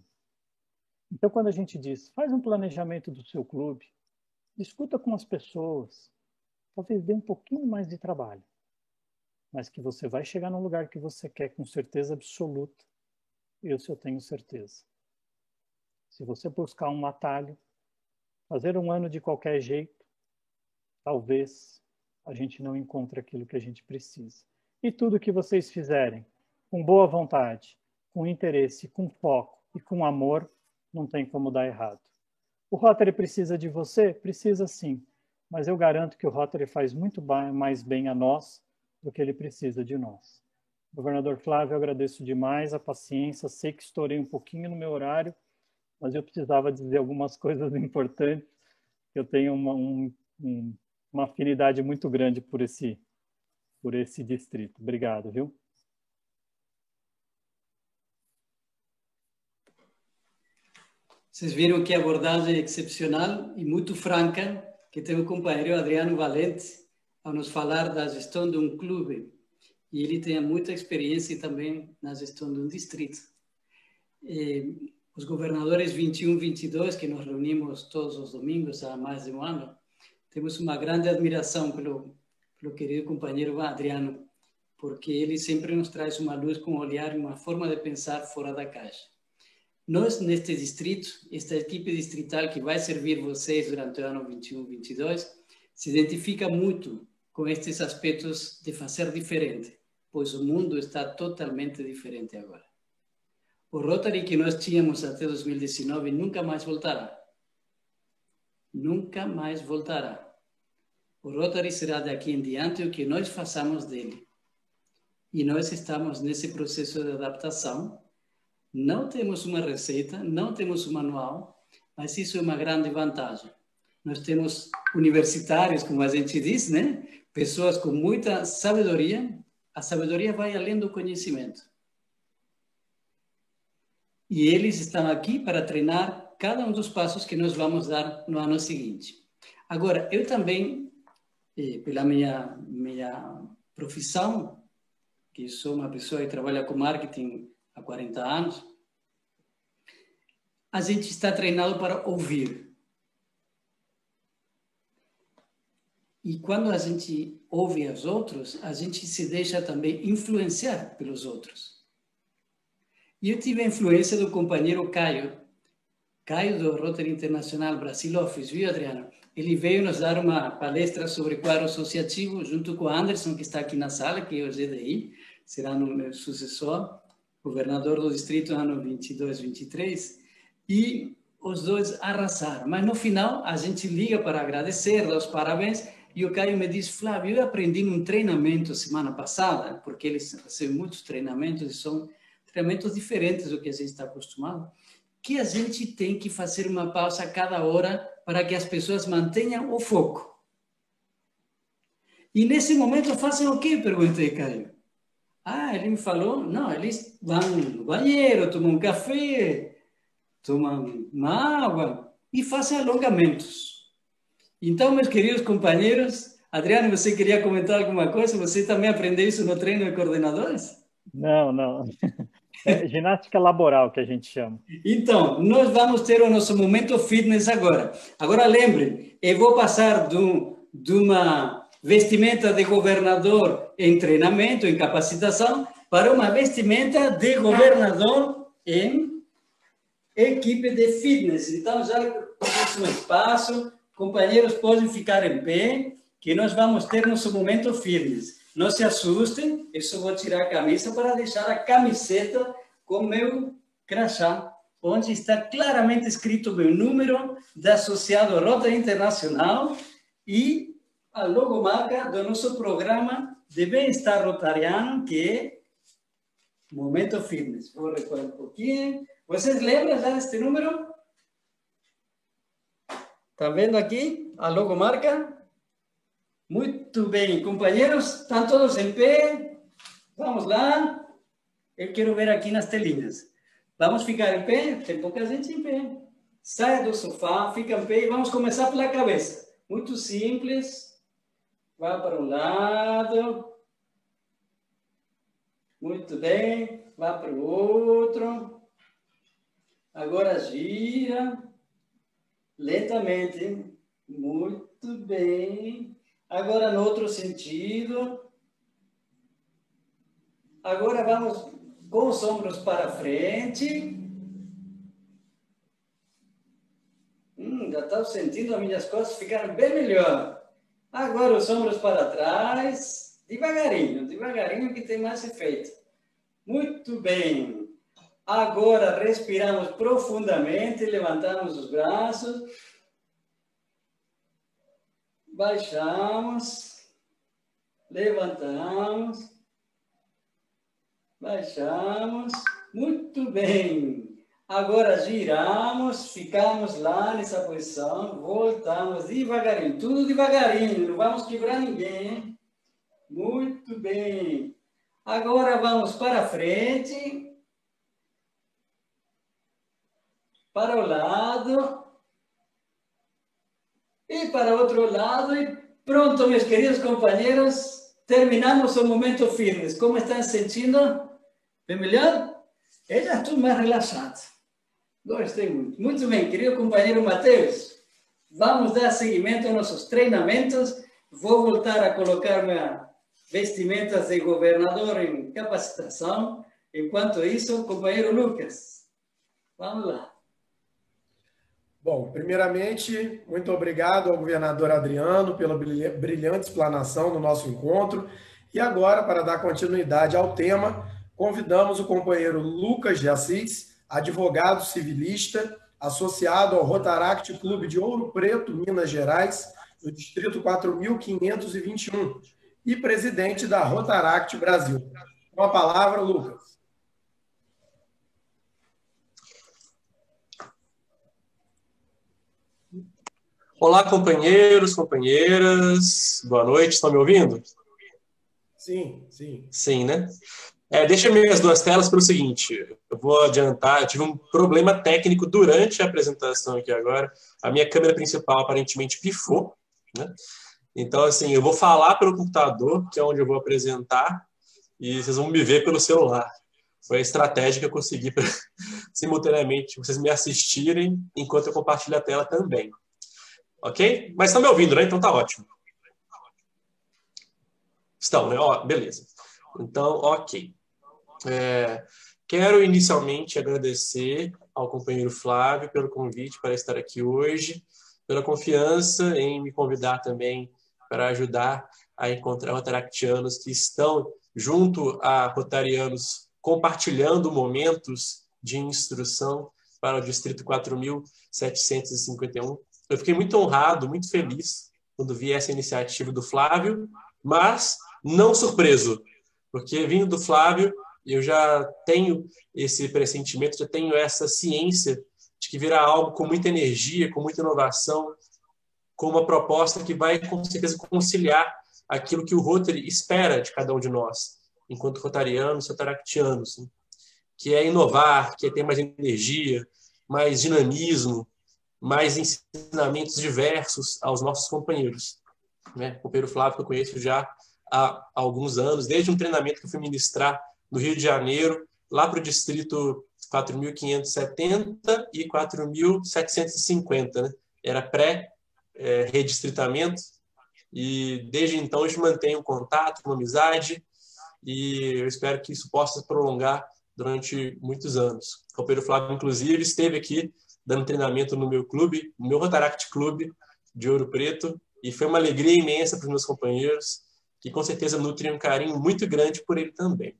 Então, quando a gente diz, faz um planejamento do seu clube, discuta com as pessoas, talvez dê um pouquinho mais de trabalho mas que você vai chegar no lugar que você quer com certeza absoluta. Isso eu tenho certeza. Se você buscar um atalho, fazer um ano de qualquer jeito, talvez a gente não encontre aquilo que a gente precisa. E tudo que vocês fizerem com boa vontade, com interesse, com foco e com amor, não tem como dar errado. O Rotary precisa de você? Precisa sim, mas eu garanto que o Rotary faz muito mais bem a nós do que ele precisa de nós. Governador Flávio, eu agradeço demais a paciência. Sei que estourei um pouquinho no meu horário, mas eu precisava dizer algumas coisas importantes. Eu tenho uma, um, um, uma afinidade muito grande por esse, por esse distrito. Obrigado, viu? Vocês viram que abordagem excepcional e muito franca que tem o companheiro Adriano Valente a nos falar da gestão de um clube e ele tem muita experiência também na gestão de um distrito. E os governadores 21, 22, que nos reunimos todos os domingos há mais de um ano, temos uma grande admiração pelo, pelo querido companheiro Adriano, porque ele sempre nos traz uma luz com um olhar e uma forma de pensar fora da caixa. Nós, neste distrito, esta equipe distrital que vai servir vocês durante o ano 21, 22, se identifica muito com estes aspectos de fazer diferente, pois o mundo está totalmente diferente agora. O Rotary que nós tínhamos até 2019 nunca mais voltará. Nunca mais voltará. O Rotary será daqui em diante o que nós façamos dele. E nós estamos nesse processo de adaptação. Não temos uma receita, não temos um manual, mas isso é uma grande vantagem. Nós temos universitários, como a gente diz, né? pessoas com muita sabedoria, a sabedoria vai além do conhecimento. E eles estão aqui para treinar cada um dos passos que nós vamos dar no ano seguinte. Agora, eu também, eh, pela minha, minha profissão, que sou uma pessoa que trabalha com marketing há 40 anos, a gente está treinado para ouvir. E quando a gente ouve os outros, a gente se deixa também influenciar pelos outros. E eu tive a influência do companheiro Caio, Caio do Rotary Internacional Brasil Office, viu, Adriano? Ele veio nos dar uma palestra sobre quadro associativo junto com Anderson, que está aqui na sala, que é o GDI, será no meu sucessor, governador do distrito ano 22, 23, e os dois arrasaram. Mas no final, a gente liga para agradecer, dar os parabéns, e o Caio me diz, Flávio, eu aprendi num treinamento semana passada, porque eles fazem muitos treinamentos e são treinamentos diferentes do que a gente está acostumado, que a gente tem que fazer uma pausa a cada hora para que as pessoas mantenham o foco. E nesse momento fazem o quê? Perguntei, Caio. Ah, ele me falou, não, eles vão no banheiro, tomam um café, tomam uma água e fazem alongamentos. Então, meus queridos companheiros, Adriano, você queria comentar alguma coisa? Você também aprendeu isso no treino de coordenadores? Não, não. É ginástica laboral que a gente chama. Então, nós vamos ter o nosso momento fitness agora. Agora lembrem, eu vou passar de, de uma vestimenta de governador em treinamento, em capacitação, para uma vestimenta de governador em equipe de fitness. Então, já um espaço Companheiros, podem ficar em pé, que nós vamos ter nosso momento firmes. Não se assustem, eu só vou tirar a camisa para deixar a camiseta com meu crachá, onde está claramente escrito meu número de associado Rota Internacional e a logomarca do nosso programa de bem-estar rotariano, que é Momento Fitness. Vou recuar um pouquinho. Vocês lembram já deste número? Está vendo aqui a logomarca? Muito bem, companheiros, estão todos em pé? Vamos lá. Eu quero ver aqui nas telinhas. Vamos ficar em pé? Tem pouca gente em pé. Saia do sofá, fica em pé e vamos começar pela cabeça. Muito simples. Vá para um lado. Muito bem. Vá para o outro. Agora gira. Lentamente. Muito bem. Agora no outro sentido. Agora vamos com os ombros para frente. Hum, já estou sentindo as minhas costas ficar bem melhor. Agora os ombros para trás. Devagarinho, devagarinho que tem mais efeito. Muito bem. Agora respiramos profundamente, levantamos os braços baixamos, levantamos, baixamos, muito bem. Agora giramos, ficamos lá nessa posição, voltamos devagarinho, tudo devagarinho, não vamos quebrar ninguém. Muito bem. Agora vamos para frente, para o lado, e para outro lado, e pronto, meus queridos companheiros, terminamos o momento firmes. Como estão se sentindo? Bem melhor? Eu já estou mais relaxado. Gostei muito. Muito bem, querido companheiro Matheus. Vamos dar seguimento aos nossos treinamentos. Vou voltar a colocar minha vestimentas de governador em capacitação. Enquanto isso, companheiro Lucas, vamos lá. Bom, primeiramente, muito obrigado ao governador Adriano pela brilhante explanação do nosso encontro. E agora, para dar continuidade ao tema, convidamos o companheiro Lucas de Assis, advogado civilista, associado ao Rotaract Clube de Ouro Preto, Minas Gerais, no Distrito 4521, e presidente da Rotaract Brasil. Com a palavra, Lucas. Olá, companheiros, companheiras. Boa noite, estão me ouvindo? Sim, sim. Sim, né? É, deixa minhas duas telas para o seguinte: eu vou adiantar. Eu tive um problema técnico durante a apresentação aqui agora. A minha câmera principal aparentemente pifou, né? Então, assim, eu vou falar pelo computador, que é onde eu vou apresentar, e vocês vão me ver pelo celular. Foi a estratégia que eu consegui para simultaneamente vocês me assistirem enquanto eu compartilho a tela também. Ok? Mas estão me ouvindo, né? Então tá ótimo. Estão, né? Ó, beleza. Então, ok. É, quero inicialmente agradecer ao companheiro Flávio pelo convite para estar aqui hoje, pela confiança em me convidar também para ajudar a encontrar rotaractianos que estão junto a rotarianos compartilhando momentos de instrução para o Distrito 4.751 eu fiquei muito honrado, muito feliz quando vi essa iniciativa do Flávio, mas não surpreso, porque vindo do Flávio, eu já tenho esse pressentimento, já tenho essa ciência de que virá algo com muita energia, com muita inovação, com uma proposta que vai com certeza conciliar aquilo que o Rotary espera de cada um de nós, enquanto rotarianos, rotaractianos, que é inovar, que é ter mais energia, mais dinamismo, mais ensinamentos diversos aos nossos companheiros. Né? O companheiro Flávio, que eu conheço já há alguns anos, desde um treinamento que eu fui ministrar no Rio de Janeiro, lá para o distrito 4.570 e 4.750. Né? Era pré-redistritamento, e desde então a gente mantém um contato, uma amizade, e eu espero que isso possa prolongar durante muitos anos. O companheiro Flávio, inclusive, esteve aqui dando treinamento no meu clube, no meu Rotaract Clube de Ouro Preto, e foi uma alegria imensa para os meus companheiros que com certeza nutrem um carinho muito grande por ele também.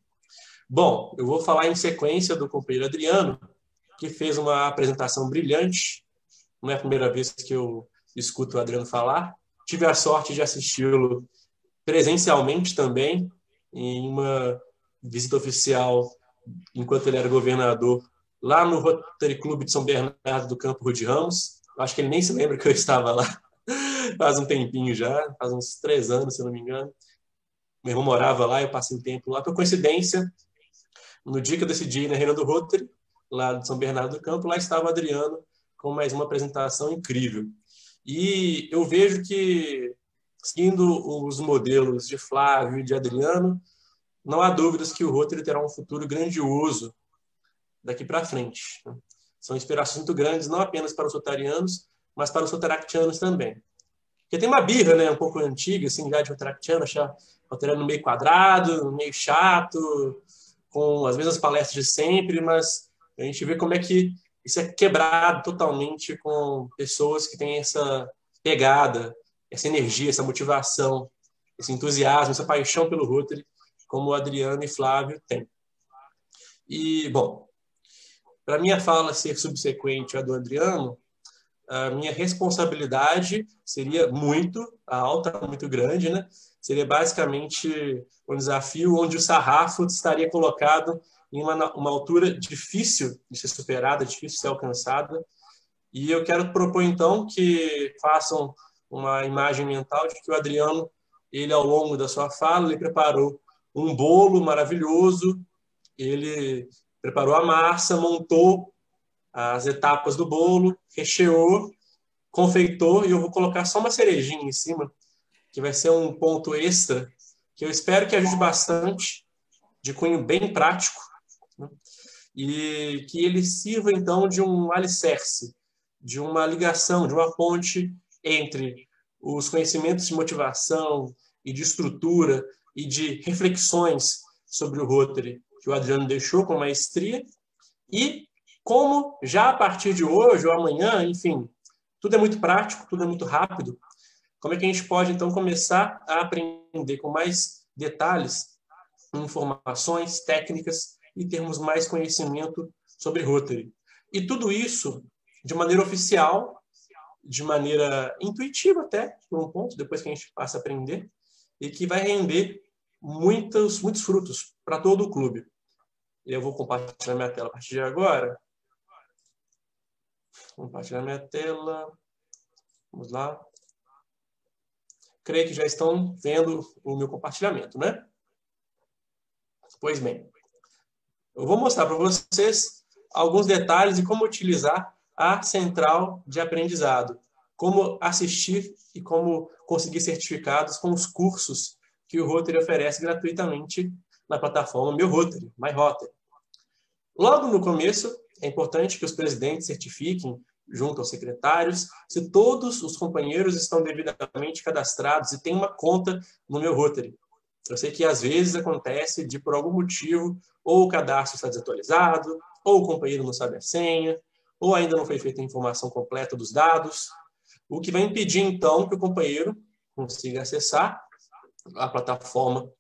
Bom, eu vou falar em sequência do companheiro Adriano, que fez uma apresentação brilhante. Não é a primeira vez que eu escuto o Adriano falar. Tive a sorte de assisti-lo presencialmente também, em uma visita oficial, enquanto ele era governador, lá no Rotary Clube de São Bernardo do Campo Rude Ramos. Acho que ele nem se lembra que eu estava lá. faz um tempinho já, faz uns três anos, se não me engano. Meu irmão morava lá, eu passei um tempo lá. Por coincidência, no dia que eu decidi ir na Reina do Rotary, lá de São Bernardo do Campo, lá estava o Adriano com mais uma apresentação incrível. E eu vejo que, seguindo os modelos de Flávio e de Adriano, não há dúvidas que o Rotary terá um futuro grandioso daqui para frente. São inspirações muito grandes, não apenas para os rotarianos, mas para os rotaractianos também. Porque tem uma birra, né, um pouco antiga, assim, já de rotaractiano, achar rotariano meio quadrado, meio chato, com as mesmas palestras de sempre, mas a gente vê como é que isso é quebrado totalmente com pessoas que têm essa pegada, essa energia, essa motivação, esse entusiasmo, essa paixão pelo Rotary, como o Adriano e Flávio têm. E, bom, para minha fala ser subsequente à do Adriano, a minha responsabilidade seria muito alta, muito grande, né? Seria basicamente um desafio onde o sarrafo estaria colocado em uma, uma altura difícil de ser superada, difícil de ser alcançada. E eu quero propor, então, que façam uma imagem mental de que o Adriano, ele, ao longo da sua fala, ele preparou um bolo maravilhoso, ele preparou a massa, montou as etapas do bolo, recheou, confeitou, e eu vou colocar só uma cerejinha em cima, que vai ser um ponto extra, que eu espero que ajude bastante, de cunho bem prático, né? e que ele sirva então de um alicerce, de uma ligação, de uma ponte entre os conhecimentos de motivação e de estrutura e de reflexões sobre o Rotary que o Adriano deixou com maestria e como já a partir de hoje ou amanhã, enfim, tudo é muito prático, tudo é muito rápido, como é que a gente pode então começar a aprender com mais detalhes, informações, técnicas e termos mais conhecimento sobre Rotary. E tudo isso de maneira oficial, de maneira intuitiva até, por um ponto, depois que a gente passa a aprender, e que vai render muitos, muitos frutos para todo o clube. Eu vou compartilhar minha tela a partir de agora. Compartilhar minha tela. Vamos lá. Creio que já estão vendo o meu compartilhamento, né? Pois bem. Eu vou mostrar para vocês alguns detalhes de como utilizar a central de aprendizado, como assistir e como conseguir certificados com os cursos que o Rotary oferece gratuitamente na plataforma Meu Rotary, My Rotary. Logo no começo, é importante que os presidentes certifiquem, junto aos secretários, se todos os companheiros estão devidamente cadastrados e têm uma conta no Meu Rotary. Eu sei que às vezes acontece de, por algum motivo, ou o cadastro está desatualizado, ou o companheiro não sabe a senha, ou ainda não foi feita a informação completa dos dados, o que vai impedir, então, que o companheiro consiga acessar a plataforma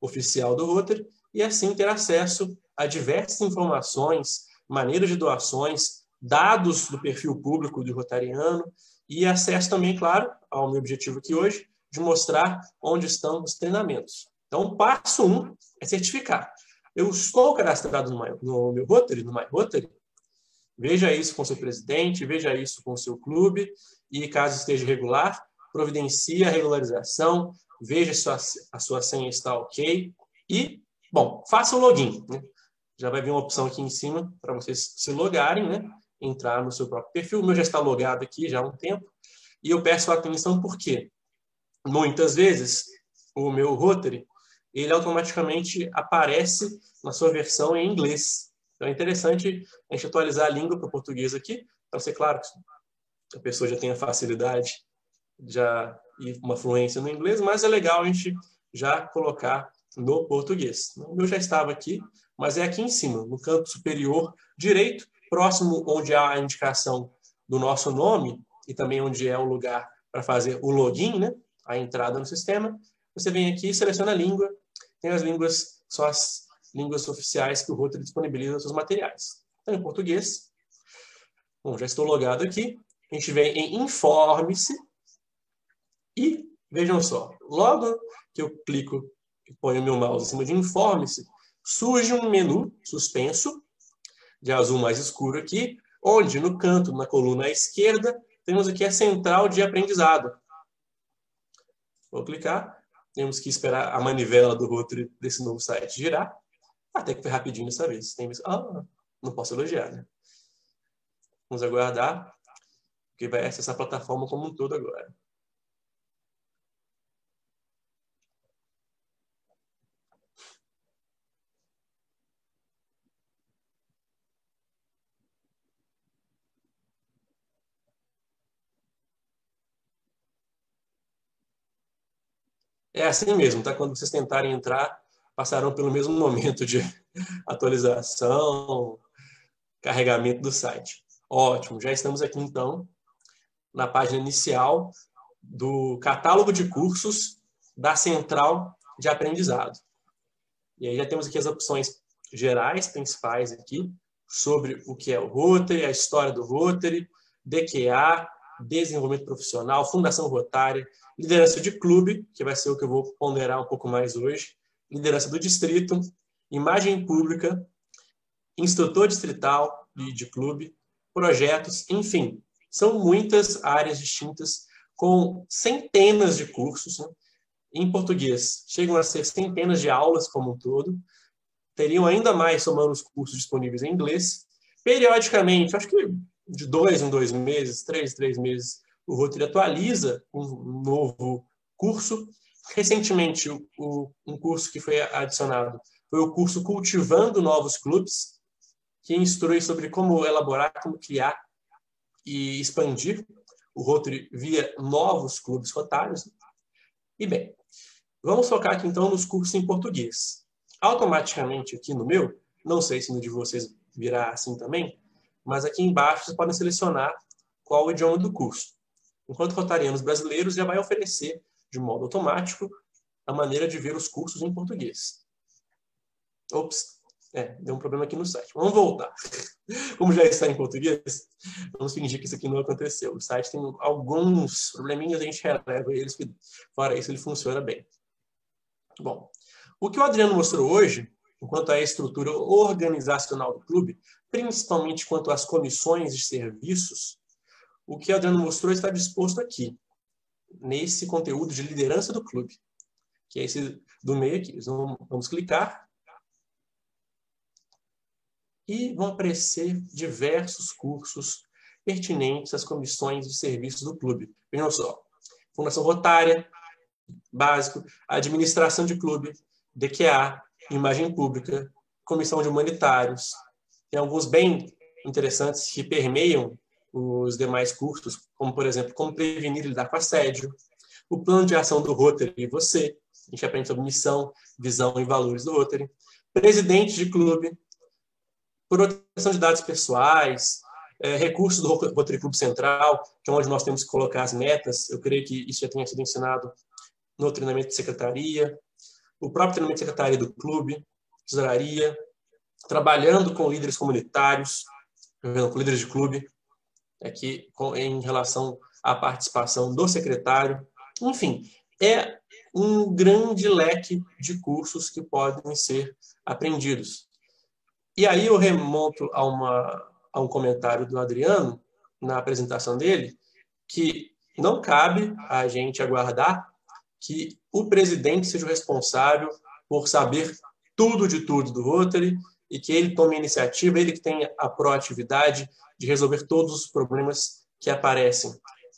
oficial do Rotary e, assim, ter acesso a diversas informações, maneiras de doações, dados do perfil público do Rotariano e acesso também, claro, ao meu objetivo aqui hoje, de mostrar onde estão os treinamentos. Então, passo um é certificar. Eu estou cadastrado no, my, no meu Rotary, no My Rotary. Veja isso com seu presidente, veja isso com seu clube e, caso esteja irregular, providencie a regularização, veja se a sua senha está ok e, bom, faça o login. Né? Já vai vir uma opção aqui em cima para vocês se logarem, né? entrar no seu próprio perfil. O meu já está logado aqui já há um tempo. E eu peço atenção porque muitas vezes o meu Rotary ele automaticamente aparece na sua versão em inglês. Então é interessante a gente atualizar a língua para o português aqui, para ser claro que a pessoa já tenha facilidade já e uma fluência no inglês, mas é legal a gente já colocar no português. O meu já estava aqui, mas é aqui em cima, no canto superior direito, próximo onde há a indicação do nosso nome e também onde é o lugar para fazer o login, né? a entrada no sistema, você vem aqui seleciona a língua. Tem as línguas, só as línguas oficiais que o Rotary disponibiliza nos seus materiais. Então, em português, bom, já estou logado aqui. A gente vem em Informe-se e, vejam só, logo que eu clico ponho meu mouse em cima de Informe-se, surge um menu suspenso, de azul mais escuro aqui, onde no canto, na coluna à esquerda, temos aqui a central de aprendizado. Vou clicar, temos que esperar a manivela do Rotary desse novo site girar, até que foi rapidinho dessa vez. Tem ah, não posso elogiar, né? Vamos aguardar, porque vai acessar a plataforma como um todo agora. É assim mesmo, tá? Quando vocês tentarem entrar, passarão pelo mesmo momento de atualização, carregamento do site. Ótimo, já estamos aqui então na página inicial do catálogo de cursos da Central de Aprendizado. E aí já temos aqui as opções gerais, principais aqui, sobre o que é o Rotary, a história do Rotary, DQA, desenvolvimento profissional, fundação rotária, liderança de clube, que vai ser o que eu vou ponderar um pouco mais hoje, liderança do distrito, imagem pública, instrutor distrital de, de clube, projetos, enfim, são muitas áreas distintas com centenas de cursos né? em português. Chegam a ser centenas de aulas como um todo. Teriam ainda mais somando os cursos disponíveis em inglês. Periodicamente, acho que de dois em dois meses, três em três meses, o Rotary atualiza um novo curso. Recentemente, o, um curso que foi adicionado foi o curso Cultivando Novos Clubes, que instrui sobre como elaborar, como criar e expandir o Rotary via novos clubes rotários. E bem, vamos focar aqui então nos cursos em português. Automaticamente aqui no meu, não sei se no de vocês virá assim também, mas aqui embaixo vocês podem selecionar qual o idioma do curso enquanto rotarianos brasileiros já vai oferecer, de modo automático, a maneira de ver os cursos em português. Ops, é, deu um problema aqui no site. Vamos voltar. Como já está em português, vamos fingir que isso aqui não aconteceu. O site tem alguns probleminhas, a gente releva eles, que fora isso ele funciona bem. Bom, o que o Adriano mostrou hoje, enquanto à estrutura organizacional do clube, principalmente quanto às comissões de serviços, o que Adriano mostrou está disposto aqui, nesse conteúdo de liderança do clube, que é esse do meio aqui. Vamos, vamos clicar e vão aparecer diversos cursos pertinentes às comissões de serviços do clube. Vejam só, Fundação Rotária, básico, administração de clube, DQA, imagem pública, comissão de humanitários. Tem alguns bem interessantes que permeiam os demais cursos, como, por exemplo, como prevenir e lidar com assédio, o plano de ação do Rotary e você, a gente aprende sobre missão, visão e valores do Rotary, presidente de clube, proteção de dados pessoais, é, recursos do Rotary Clube Central, que é onde nós temos que colocar as metas, eu creio que isso já tenha sido ensinado no treinamento de secretaria, o próprio treinamento de secretaria do clube, tesouraria, trabalhando com líderes comunitários, com líderes de clube, aqui em relação à participação do secretário. Enfim, é um grande leque de cursos que podem ser aprendidos. E aí eu remonto a, uma, a um comentário do Adriano, na apresentação dele, que não cabe a gente aguardar que o presidente seja o responsável por saber tudo de tudo do Rotary e que ele tome a iniciativa, ele que tenha a proatividade de resolver todos os problemas que aparecem.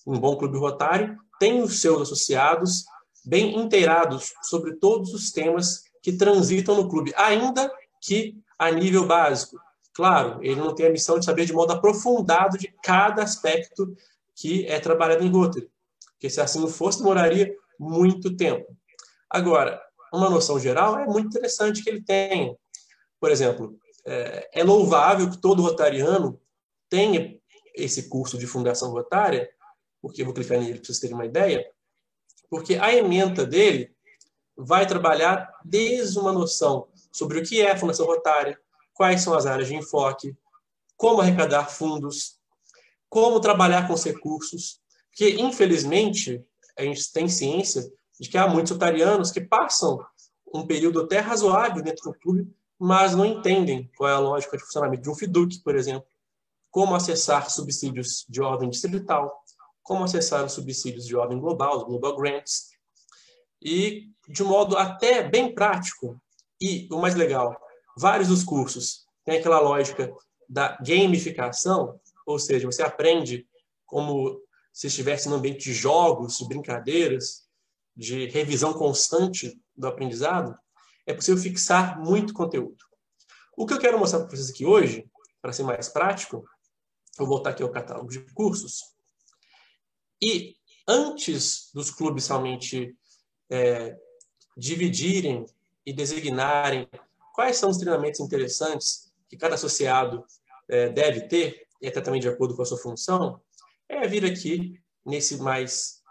Um bom clube rotário tem os seus associados bem inteirados sobre todos os temas que transitam no clube, ainda que a nível básico. Claro, ele não tem a missão de saber de modo aprofundado de cada aspecto que é trabalhado em Rotary, porque se assim não fosse, demoraria muito tempo. Agora, uma noção geral é muito interessante que ele tenha. Por exemplo, é, é louvável que todo rotariano tenha esse curso de Fundação Rotária, porque eu vou clicar nele para vocês terem uma ideia, porque a ementa dele vai trabalhar desde uma noção sobre o que é a Fundação Rotária, quais são as áreas de enfoque, como arrecadar fundos, como trabalhar com os recursos, porque, infelizmente, a gente tem ciência de que há muitos rotarianos que passam um período até razoável dentro do clube, mas não entendem qual é a lógica de funcionamento de um FIDUC, por exemplo, como acessar subsídios de ordem distrital, como acessar os subsídios de ordem global, os Global Grants, e de modo até bem prático, e o mais legal, vários dos cursos têm aquela lógica da gamificação, ou seja, você aprende como se estivesse no ambiente de jogos, de brincadeiras, de revisão constante do aprendizado, é possível fixar muito conteúdo. O que eu quero mostrar para vocês aqui hoje, para ser mais prático, vou voltar aqui ao catálogo de cursos. E antes dos clubes realmente é, dividirem e designarem quais são os treinamentos interessantes que cada associado é, deve ter, e até também de acordo com a sua função, é vir aqui nesse mais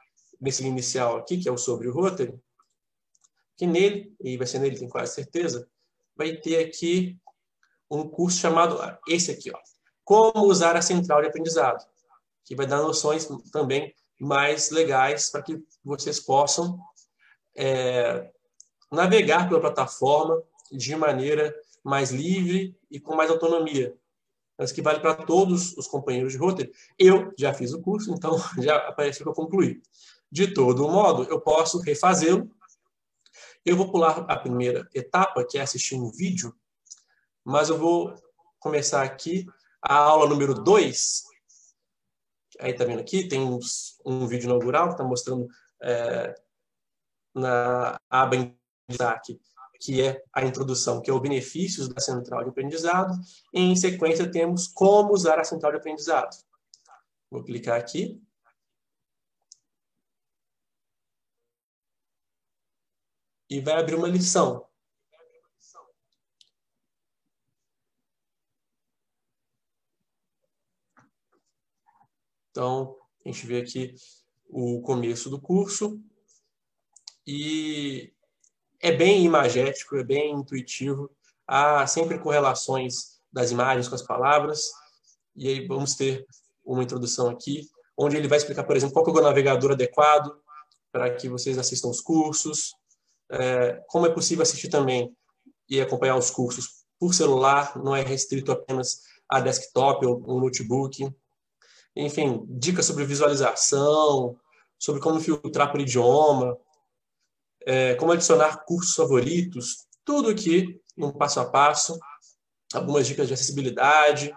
nesse inicial aqui, que é o sobre o Rotary, que nele, e vai ser nele, tenho quase certeza, vai ter aqui um curso chamado, esse aqui, ó, Como usar a central de aprendizado, que vai dar noções também mais legais para que vocês possam é, navegar pela plataforma de maneira mais livre e com mais autonomia. Mas que vale para todos os companheiros de roteiro. Eu já fiz o curso, então já apareceu que eu concluí. De todo modo, eu posso refazê-lo. Eu vou pular a primeira etapa, que é assistir um vídeo, mas eu vou começar aqui a aula número 2. Aí tá vendo aqui, tem uns, um vídeo inaugural que está mostrando é, na aba em destaque, que é a introdução, que é o benefícios da central de aprendizado. E, em sequência, temos como usar a central de aprendizado. Vou clicar aqui. E vai abrir uma lição. Então, a gente vê aqui o começo do curso, e é bem imagético, é bem intuitivo, há sempre correlações das imagens com as palavras, e aí vamos ter uma introdução aqui, onde ele vai explicar, por exemplo, qual é o navegador adequado para que vocês assistam os cursos, é, como é possível assistir também e acompanhar os cursos por celular, não é restrito apenas a desktop ou um notebook. Enfim, dicas sobre visualização, sobre como filtrar por idioma, é, como adicionar cursos favoritos, tudo aqui um passo a passo, algumas dicas de acessibilidade,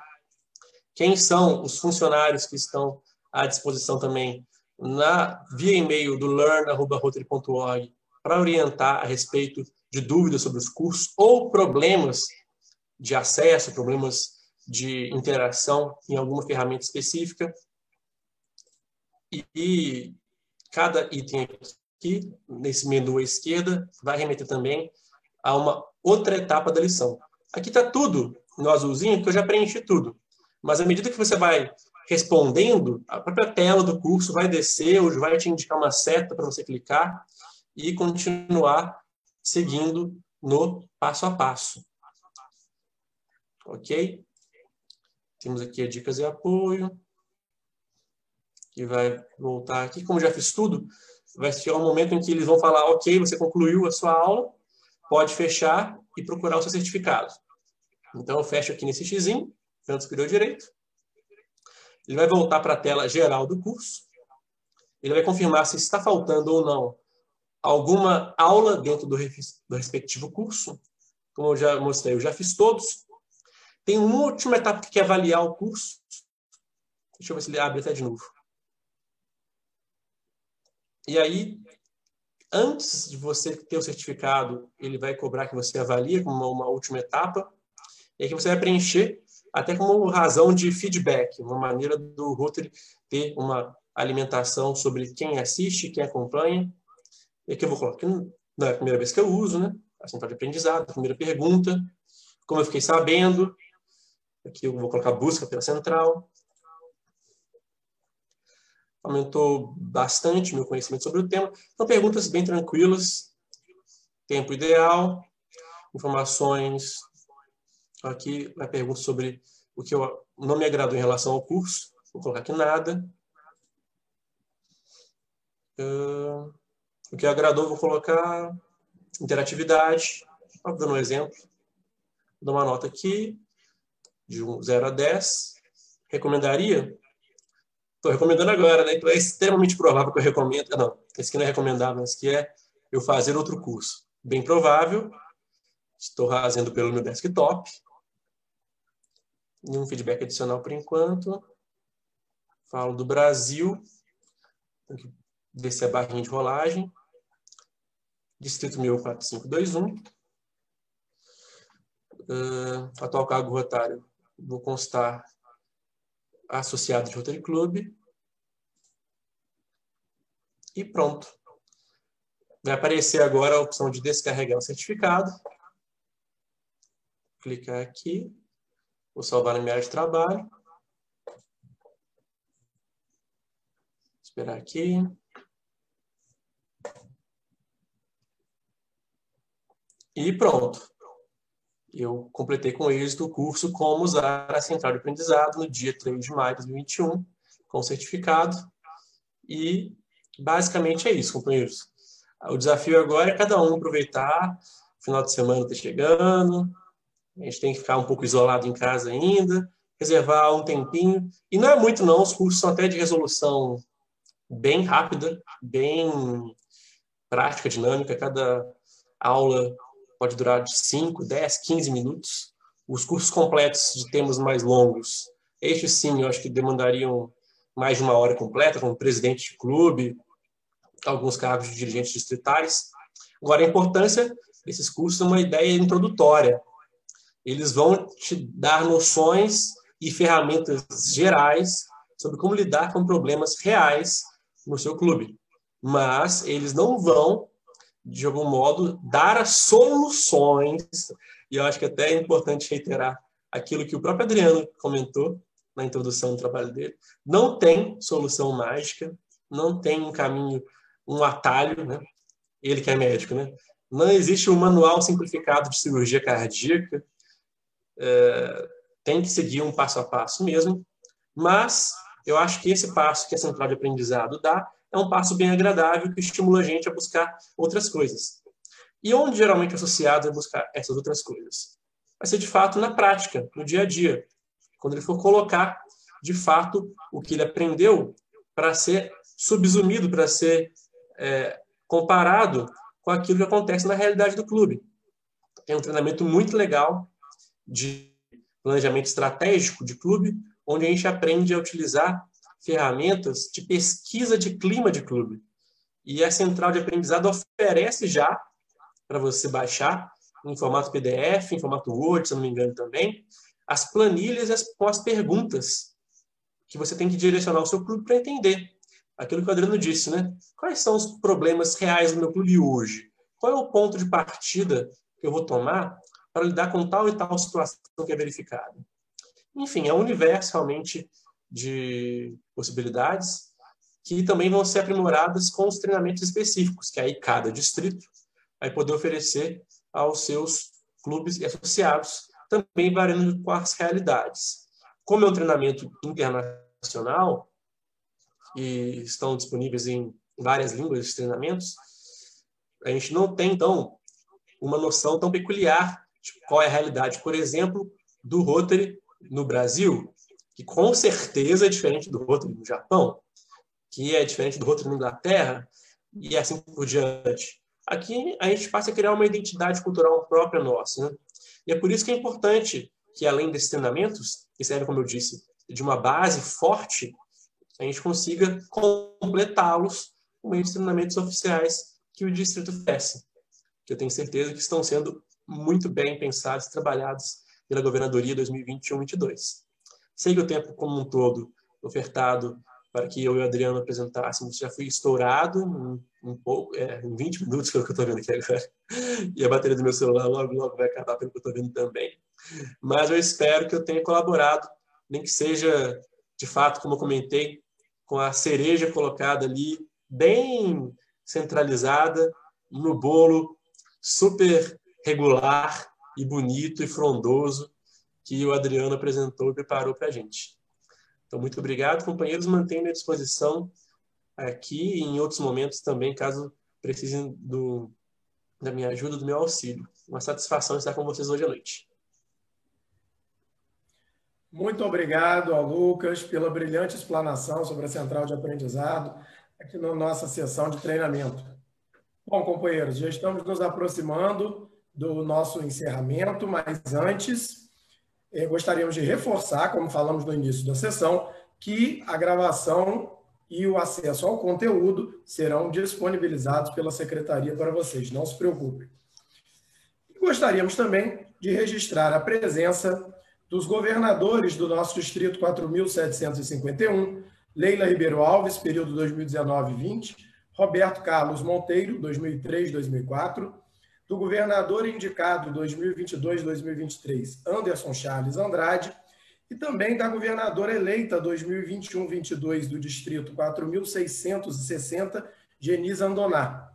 quem são os funcionários que estão à disposição também na via e-mail do learn@rotary.org para orientar a respeito de dúvidas sobre os cursos ou problemas de acesso, problemas de interação em alguma ferramenta específica. E, cada item aqui nesse menu à esquerda vai remeter também a uma outra etapa da lição. Aqui está tudo no azulzinho, que eu já preenchi tudo. Mas à medida que você vai respondendo, a própria tela do curso vai descer, ou vai te indicar uma seta para você clicar e continuar seguindo no passo a passo. Ok? Temos aqui a dicas e apoio, que vai voltar aqui. Como já fiz tudo, vai chegar um momento em que eles vão falar, ok, você concluiu a sua aula, pode fechar e procurar o seu certificado. Então, eu fecho aqui nesse x, tanto superior direito. Ele vai voltar para a tela geral do curso. Ele vai confirmar se está faltando ou não alguma aula dentro do, do respectivo curso. Como eu já mostrei, eu já fiz todos. Tem uma última etapa que é avaliar o curso. Deixa eu ver se ele abre até de novo. E aí, antes de você ter o certificado, ele vai cobrar que você avalie como uma, última etapa, e que você vai preencher até como razão de feedback, uma maneira do Rotary ter uma alimentação sobre quem assiste, quem acompanha. E aqui eu vou colocar, não é a primeira vez que eu uso, né? A central de aprendizado, a primeira pergunta, como eu fiquei sabendo. Aqui eu vou colocar busca pela central aumentou bastante meu conhecimento sobre o tema. São perguntas bem tranquilas, tempo ideal, informações. Aqui a pergunta sobre o que eu, não me agradou em relação ao curso. Vou colocar aqui nada. Uh, o que agradou, vou colocar interatividade. Estou dando um exemplo. Vou dar uma nota aqui, de 0 a 10. Recomendaria? Estou recomendando agora, né? Então é extremamente provável que eu recomendo. Não, esse aqui não é recomendável, mas que é eu fazer outro curso. Bem provável. Estou fazendo pelo meu desktop. Nenhum feedback adicional por enquanto. Falo do Brasil. Que ver se é barrinha de rolagem. Distrito 104521. Uh, atual cargo rotário. Vou constar associado de Rotary Club. E pronto. Vai aparecer agora a opção de descarregar o certificado. Clicar aqui. Vou salvar na minha área de trabalho. Esperar aqui. E pronto eu completei com êxito o curso Como usar a central de aprendizado no dia 3 de maio de 2021, com certificado. E basicamente é isso, companheiros. O desafio agora é cada um aproveitar, o final de semana está chegando, a gente tem que ficar um pouco isolado em casa ainda, reservar um tempinho. E não é muito, não, os cursos são até de resolução bem rápida, bem prática, dinâmica, cada aula pode durar de 5, 10, 15 minutos. Os cursos completos de temas mais longos, estes sim, eu acho que demandariam mais de uma hora completa, como presidente de clube, alguns cargos de dirigentes distritais. Agora, a importância desses cursos é uma ideia introdutória. Eles vão te dar noções e ferramentas gerais sobre como lidar com problemas reais no seu clube. Mas eles não vão de algum modo, dar as soluções, e eu acho que até é importante reiterar aquilo que o próprio Adriano comentou na introdução do trabalho dele, não tem solução mágica, não tem um caminho, um atalho, né? Ele que é médico, né? Não existe um manual simplificado de cirurgia cardíaca, é, tem que seguir um passo a passo mesmo, mas eu acho que esse passo que a central de aprendizado dá é um passo bem agradável que estimula a gente a buscar outras coisas. E onde geralmente é associado a buscar essas outras coisas? Vai ser de fato na prática, no dia a dia, quando ele for colocar de fato o que ele aprendeu para ser subsumido, para ser é, comparado com aquilo que acontece na realidade do clube. É um treinamento muito legal de planejamento estratégico de clube, onde a gente aprende a utilizar ferramentas de pesquisa de clima de clube. E a central de aprendizado oferece já para você baixar em formato PDF, em formato Word, se não me engano também, as planilhas e as, as perguntas que você tem que direcionar ao seu clube para entender. Aquilo que o Adriano disse, né? Quais são os problemas reais do meu clube hoje? Qual é o ponto de partida que eu vou tomar para lidar com tal e tal situação que é verificada? Enfim, é um universo realmente de possibilidades que também vão ser aprimoradas com os treinamentos específicos, que aí cada distrito vai poder oferecer aos seus clubes e associados, também variando com as realidades. Como é um treinamento internacional e estão disponíveis em várias línguas de treinamentos, a gente não tem, então, uma noção tão peculiar de qual é a realidade, por exemplo, do Rotary no Brasil, que com certeza é diferente do Rotary no Japão, que é diferente do Rotary na Inglaterra, e assim por diante. Aqui a gente passa a criar uma identidade cultural própria nossa. Né? E é por isso que é importante que, além desses treinamentos, que servem, como eu disse, de uma base forte, a gente consiga completá-los com meio de treinamentos oficiais que o Distrito oferece. Que eu tenho certeza que estão sendo muito bem pensados e trabalhados pela Governadoria 2021-22. Sei que o tempo como um todo ofertado para que eu e o Adriano apresentássemos já foi estourado um, pouco, é, em 20 minutos, que é o que eu estou vendo aqui agora. E a bateria do meu celular logo, logo vai acabar, pelo que eu estou vendo também. Mas eu espero que eu tenha colaborado, nem que seja, de fato, como eu comentei, com a cereja colocada ali, bem centralizada no bolo super regular e bonito e frondoso que o Adriano apresentou e preparou para a gente. Então, muito obrigado, companheiros. Mantenho à disposição aqui e em outros momentos também, caso precisem do, da minha ajuda, do meu auxílio. Uma satisfação estar com vocês hoje à noite. Muito obrigado ao Lucas pela brilhante explanação sobre a central de aprendizado aqui na nossa sessão de treinamento. Bom, companheiros, já estamos nos aproximando do nosso encerramento, mas antes gostaríamos de reforçar, como falamos no início da sessão, que a gravação e o acesso ao conteúdo serão disponibilizados pela secretaria para vocês, não se preocupem. Gostaríamos também de registrar a presença dos governadores do nosso distrito 4.751, Leila Ribeiro Alves, período 2019-20, Roberto Carlos Monteiro, 2003-2004, do governador indicado 2022-2023, Anderson Charles Andrade, e também da governadora eleita 2021-22 do distrito 4.660, Genisa Andoná.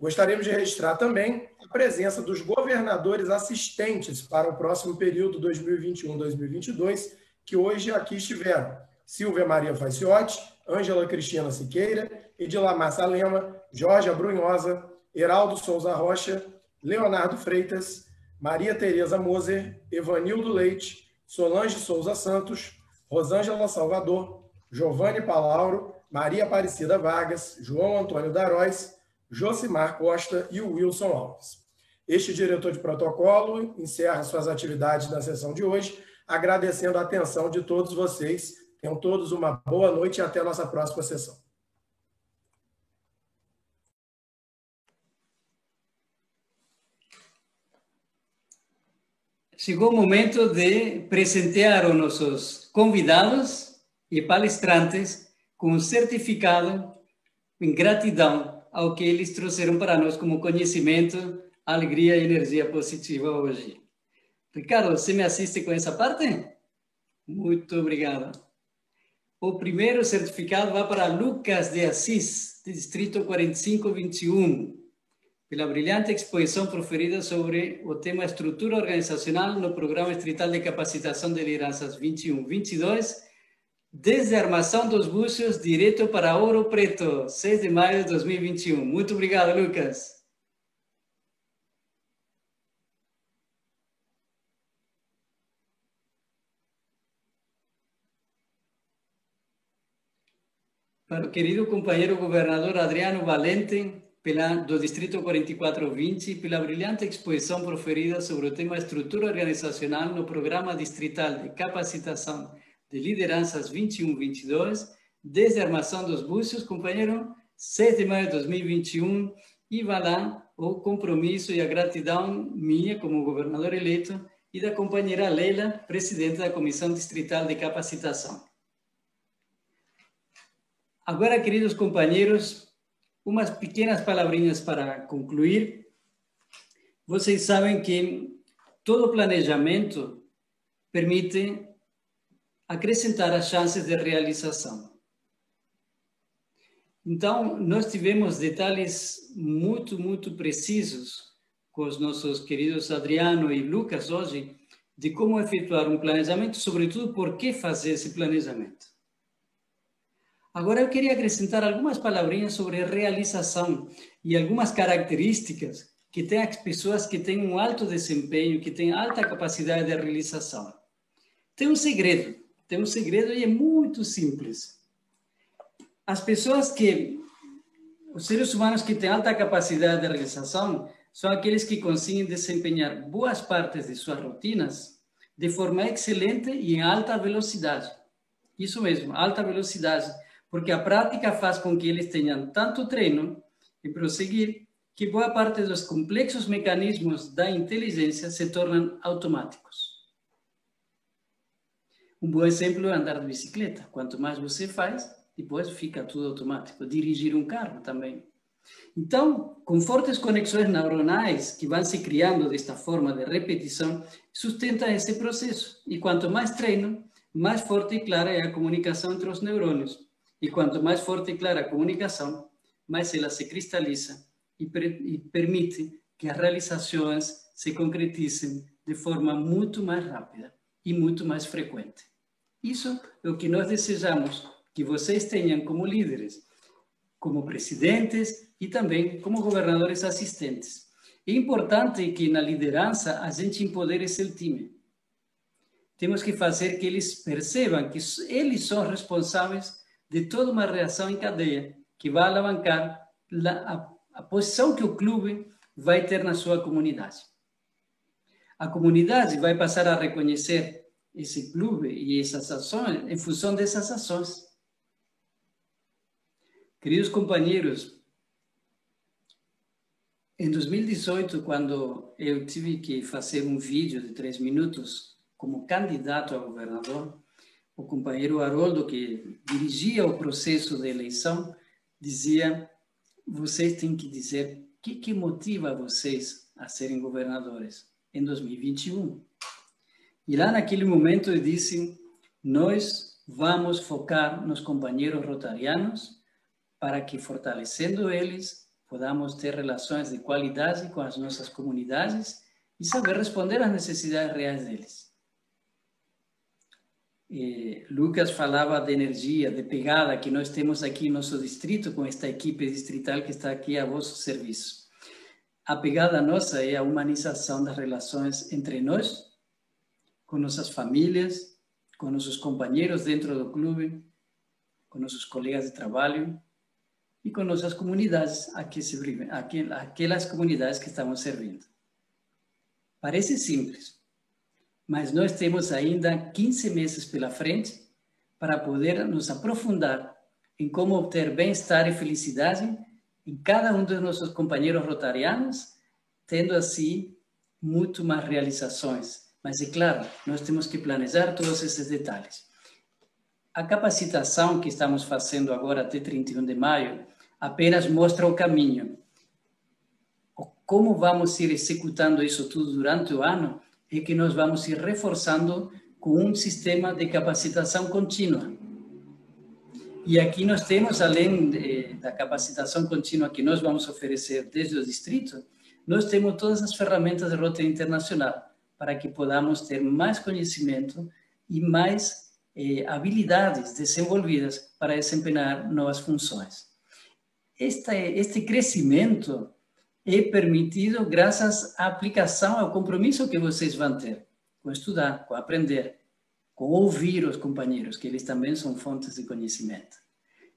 Gostaríamos de registrar também a presença dos governadores assistentes para o próximo período 2021-2022, que hoje aqui estiveram. Silvia Maria Faciotti, Ângela Cristina Siqueira, Edilamar Salema, Jorge Brunhosa, Heraldo Souza Rocha, Leonardo Freitas, Maria Tereza Moser, Evanildo Leite, Solange Souza Santos, Rosângela Salvador, Giovanni Palauro, Maria Aparecida Vargas, João Antônio Daróis, Josimar Costa e Wilson Alves. Este diretor de protocolo encerra suas atividades na sessão de hoje, agradecendo a atenção de todos vocês. Tenham todos uma boa noite e até a nossa próxima sessão. Chegou o momento de presentear os nossos convidados e palestrantes com um certificado em gratidão ao que eles trouxeram para nós como conhecimento, alegria e energia positiva hoje. Ricardo, você me assiste com essa parte? Muito obrigado. O primeiro certificado vai para Lucas de Assis, Distrito 4521, pela brilhante exposição proferida sobre o tema estrutura organizacional no Programa Estrital de Capacitação de Lideranças 21-22 Desde a armação dos buços, direto para Ouro Preto, 6 de maio de 2021. Muito obrigado, Lucas. Para o querido companheiro governador Adriano Valente, pela, do Distrito 4420, pela brilhante exposição proferida sobre o tema estrutura organizacional no Programa Distrital de Capacitação de lideranças 21-22, desde a armação dos búzios, companheiro, 6 de maio de 2021, e vai lá o compromisso e a gratidão minha como governador eleito e da companheira Leila, presidente da Comissão Distrital de Capacitação. Agora, queridos companheiros, umas pequenas palavrinhas para concluir. Vocês sabem que todo planejamento permite acrescentar as chances de realização. Então, nós tivemos detalhes muito, muito precisos com os nossos queridos Adriano e Lucas hoje, de como efetuar um planejamento, sobretudo por que fazer esse planejamento. Agora, eu queria acrescentar algumas palavrinhas sobre realização e algumas características que têm as pessoas que têm um alto desempenho, que têm alta capacidade de realização. Tem um segredo tem um segredo e é muito simples. As pessoas que, os seres humanos que têm alta capacidade de realização, são aqueles que conseguem desempenhar boas partes de suas rotinas de forma excelente e em alta velocidade. Isso mesmo, alta velocidade, porque a prática faz com que eles tenham tanto treino em prosseguir que boa parte dos complexos mecanismos da inteligência se tornam automáticos. Um bom exemplo é andar de bicicleta. Quanto mais você faz, depois fica tudo automático. Dirigir um carro também. Então, com fortes conexões neuronais que vão se criando desta forma de repetição, sustenta esse processo. E quanto mais treino, mais forte e clara é a comunicação entre os neurônios. E quanto mais forte e clara a comunicação, mais ela se cristaliza e, e permite que as realizações se concretizem de forma muito mais rápida e muito mais frequente. Isso é o que nós desejamos que vocês tenham como líderes, como presidentes e também como governadores assistentes. É importante que na liderança a gente empodere esse time. Temos que fazer que eles percebam que eles são responsáveis de toda uma reação em cadeia que vai alavancar a, a posição que o clube vai ter na sua comunidade. A comunidade vai passar a reconhecer esse clube e essas ações em função dessas ações. Queridos companheiros, em 2018, quando eu tive que fazer um vídeo de três minutos como candidato a governador, o companheiro Haroldo, que dirigia o processo de eleição, dizia: vocês têm que dizer o que, que motiva vocês a serem governadores em 2021. E lá naquele momento eu disse: nós vamos focar nos companheiros rotarianos para que, fortalecendo eles, podamos ter relações de qualidade com as nossas comunidades e saber responder às necessidades reais deles. E Lucas falava de energia, de pegada que nós temos aqui no nosso distrito com esta equipe distrital que está aqui a vosso serviço. A pegada nossa é a humanização das relações entre nós, com nossas famílias, com nossos companheiros dentro do clube, com nossos colegas de trabalho e com nossas comunidades, aquelas comunidades que estamos servindo. Parece simples, mas nós temos ainda 15 meses pela frente para poder nos aprofundar em como obter bem-estar e felicidade em cada um dos nossos companheiros rotarianos, tendo assim muito mais realizações. Mas é claro, nós temos que planejar todos esses detalhes. A capacitação que estamos fazendo agora até 31 de maio apenas mostra o caminho. Como vamos ir executando isso tudo durante o ano é que nós vamos ir reforçando com um sistema de capacitação contínua. E aqui nós temos, além de, da capacitação contínua que nós vamos oferecer desde o distrito, nós temos todas as ferramentas de rota internacional para que podamos ter mais conhecimento e mais eh, habilidades desenvolvidas para desempenhar novas funções este, este crescimento é permitido graças à aplicação, ao compromisso que vocês vão ter com estudar, com aprender, com ouvir os companheiros, que eles também são fontes de conhecimento.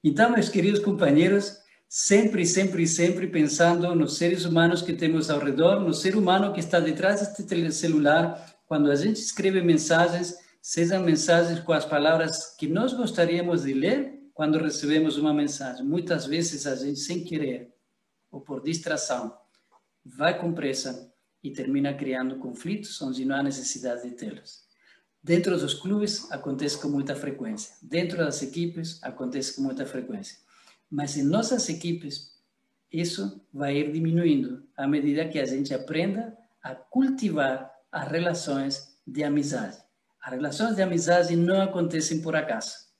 Então, meus queridos companheiros, sempre, sempre, sempre pensando nos seres humanos que temos ao redor, no ser humano que está detrás deste celular, quando a gente escreve mensagens, sejam mensagens com as palavras que nós gostaríamos de ler quando recebemos uma mensagem. Muitas vezes a gente, sem querer ou por distração, vai com pressa e termina criando conflitos onde não há necessidade de tê-los. Dentro dos clubes acontece com muita frequência, dentro das equipes acontece com muita frequência. Mas em nossas equipes, isso vai ir diminuindo à medida que a gente aprenda a cultivar as relações de amizade. As relações de amizade não acontecem por acaso.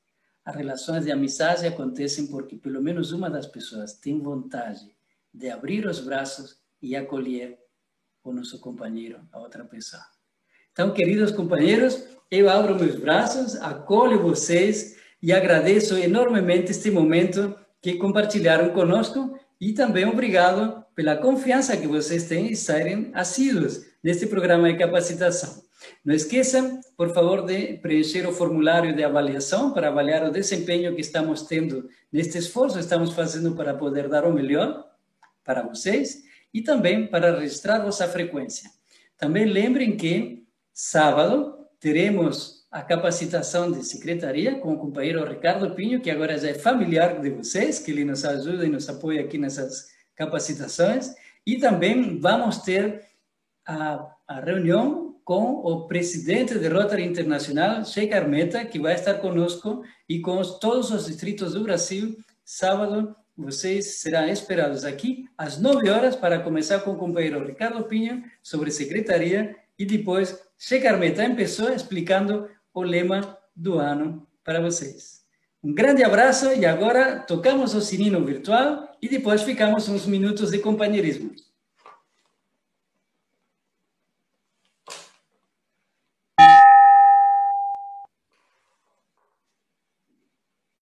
As relações de amizade acontecem porque pelo menos uma das pessoas tem vontade de abrir os braços e acolher o nosso companheiro, a outra pessoa. Então, queridos companheiros, eu abro meus braços, acolho vocês e agradeço enormemente este momento que compartilharam conosco e também obrigado pela confiança que vocês têm em estarem assíduos neste programa de capacitação. Não esqueçam, por favor, de preencher o formulário de avaliação para avaliar o desempenho que estamos tendo neste esforço, estamos fazendo para poder dar o melhor para vocês e também para registrar vossa frequência. Também lembrem que sábado teremos a capacitação de secretaria com o companheiro Ricardo Pinho, que agora já é familiar de vocês, que ele nos ajuda e nos apoia aqui nessas capacitações. E também vamos ter a, a reunião com o presidente de Rotary Internacional, Sheikh Armeta, que vai estar conosco, e com todos os distritos do Brasil. Sábado, vocês serão esperados aqui às 9 horas para começar com o companheiro Ricardo Pinho sobre secretaria e depois Sheikh Armeta em pessoa explicando o lema do ano para vocês. Um grande abraço e agora tocamos o sininho virtual e depois ficamos uns minutos de companheirismo.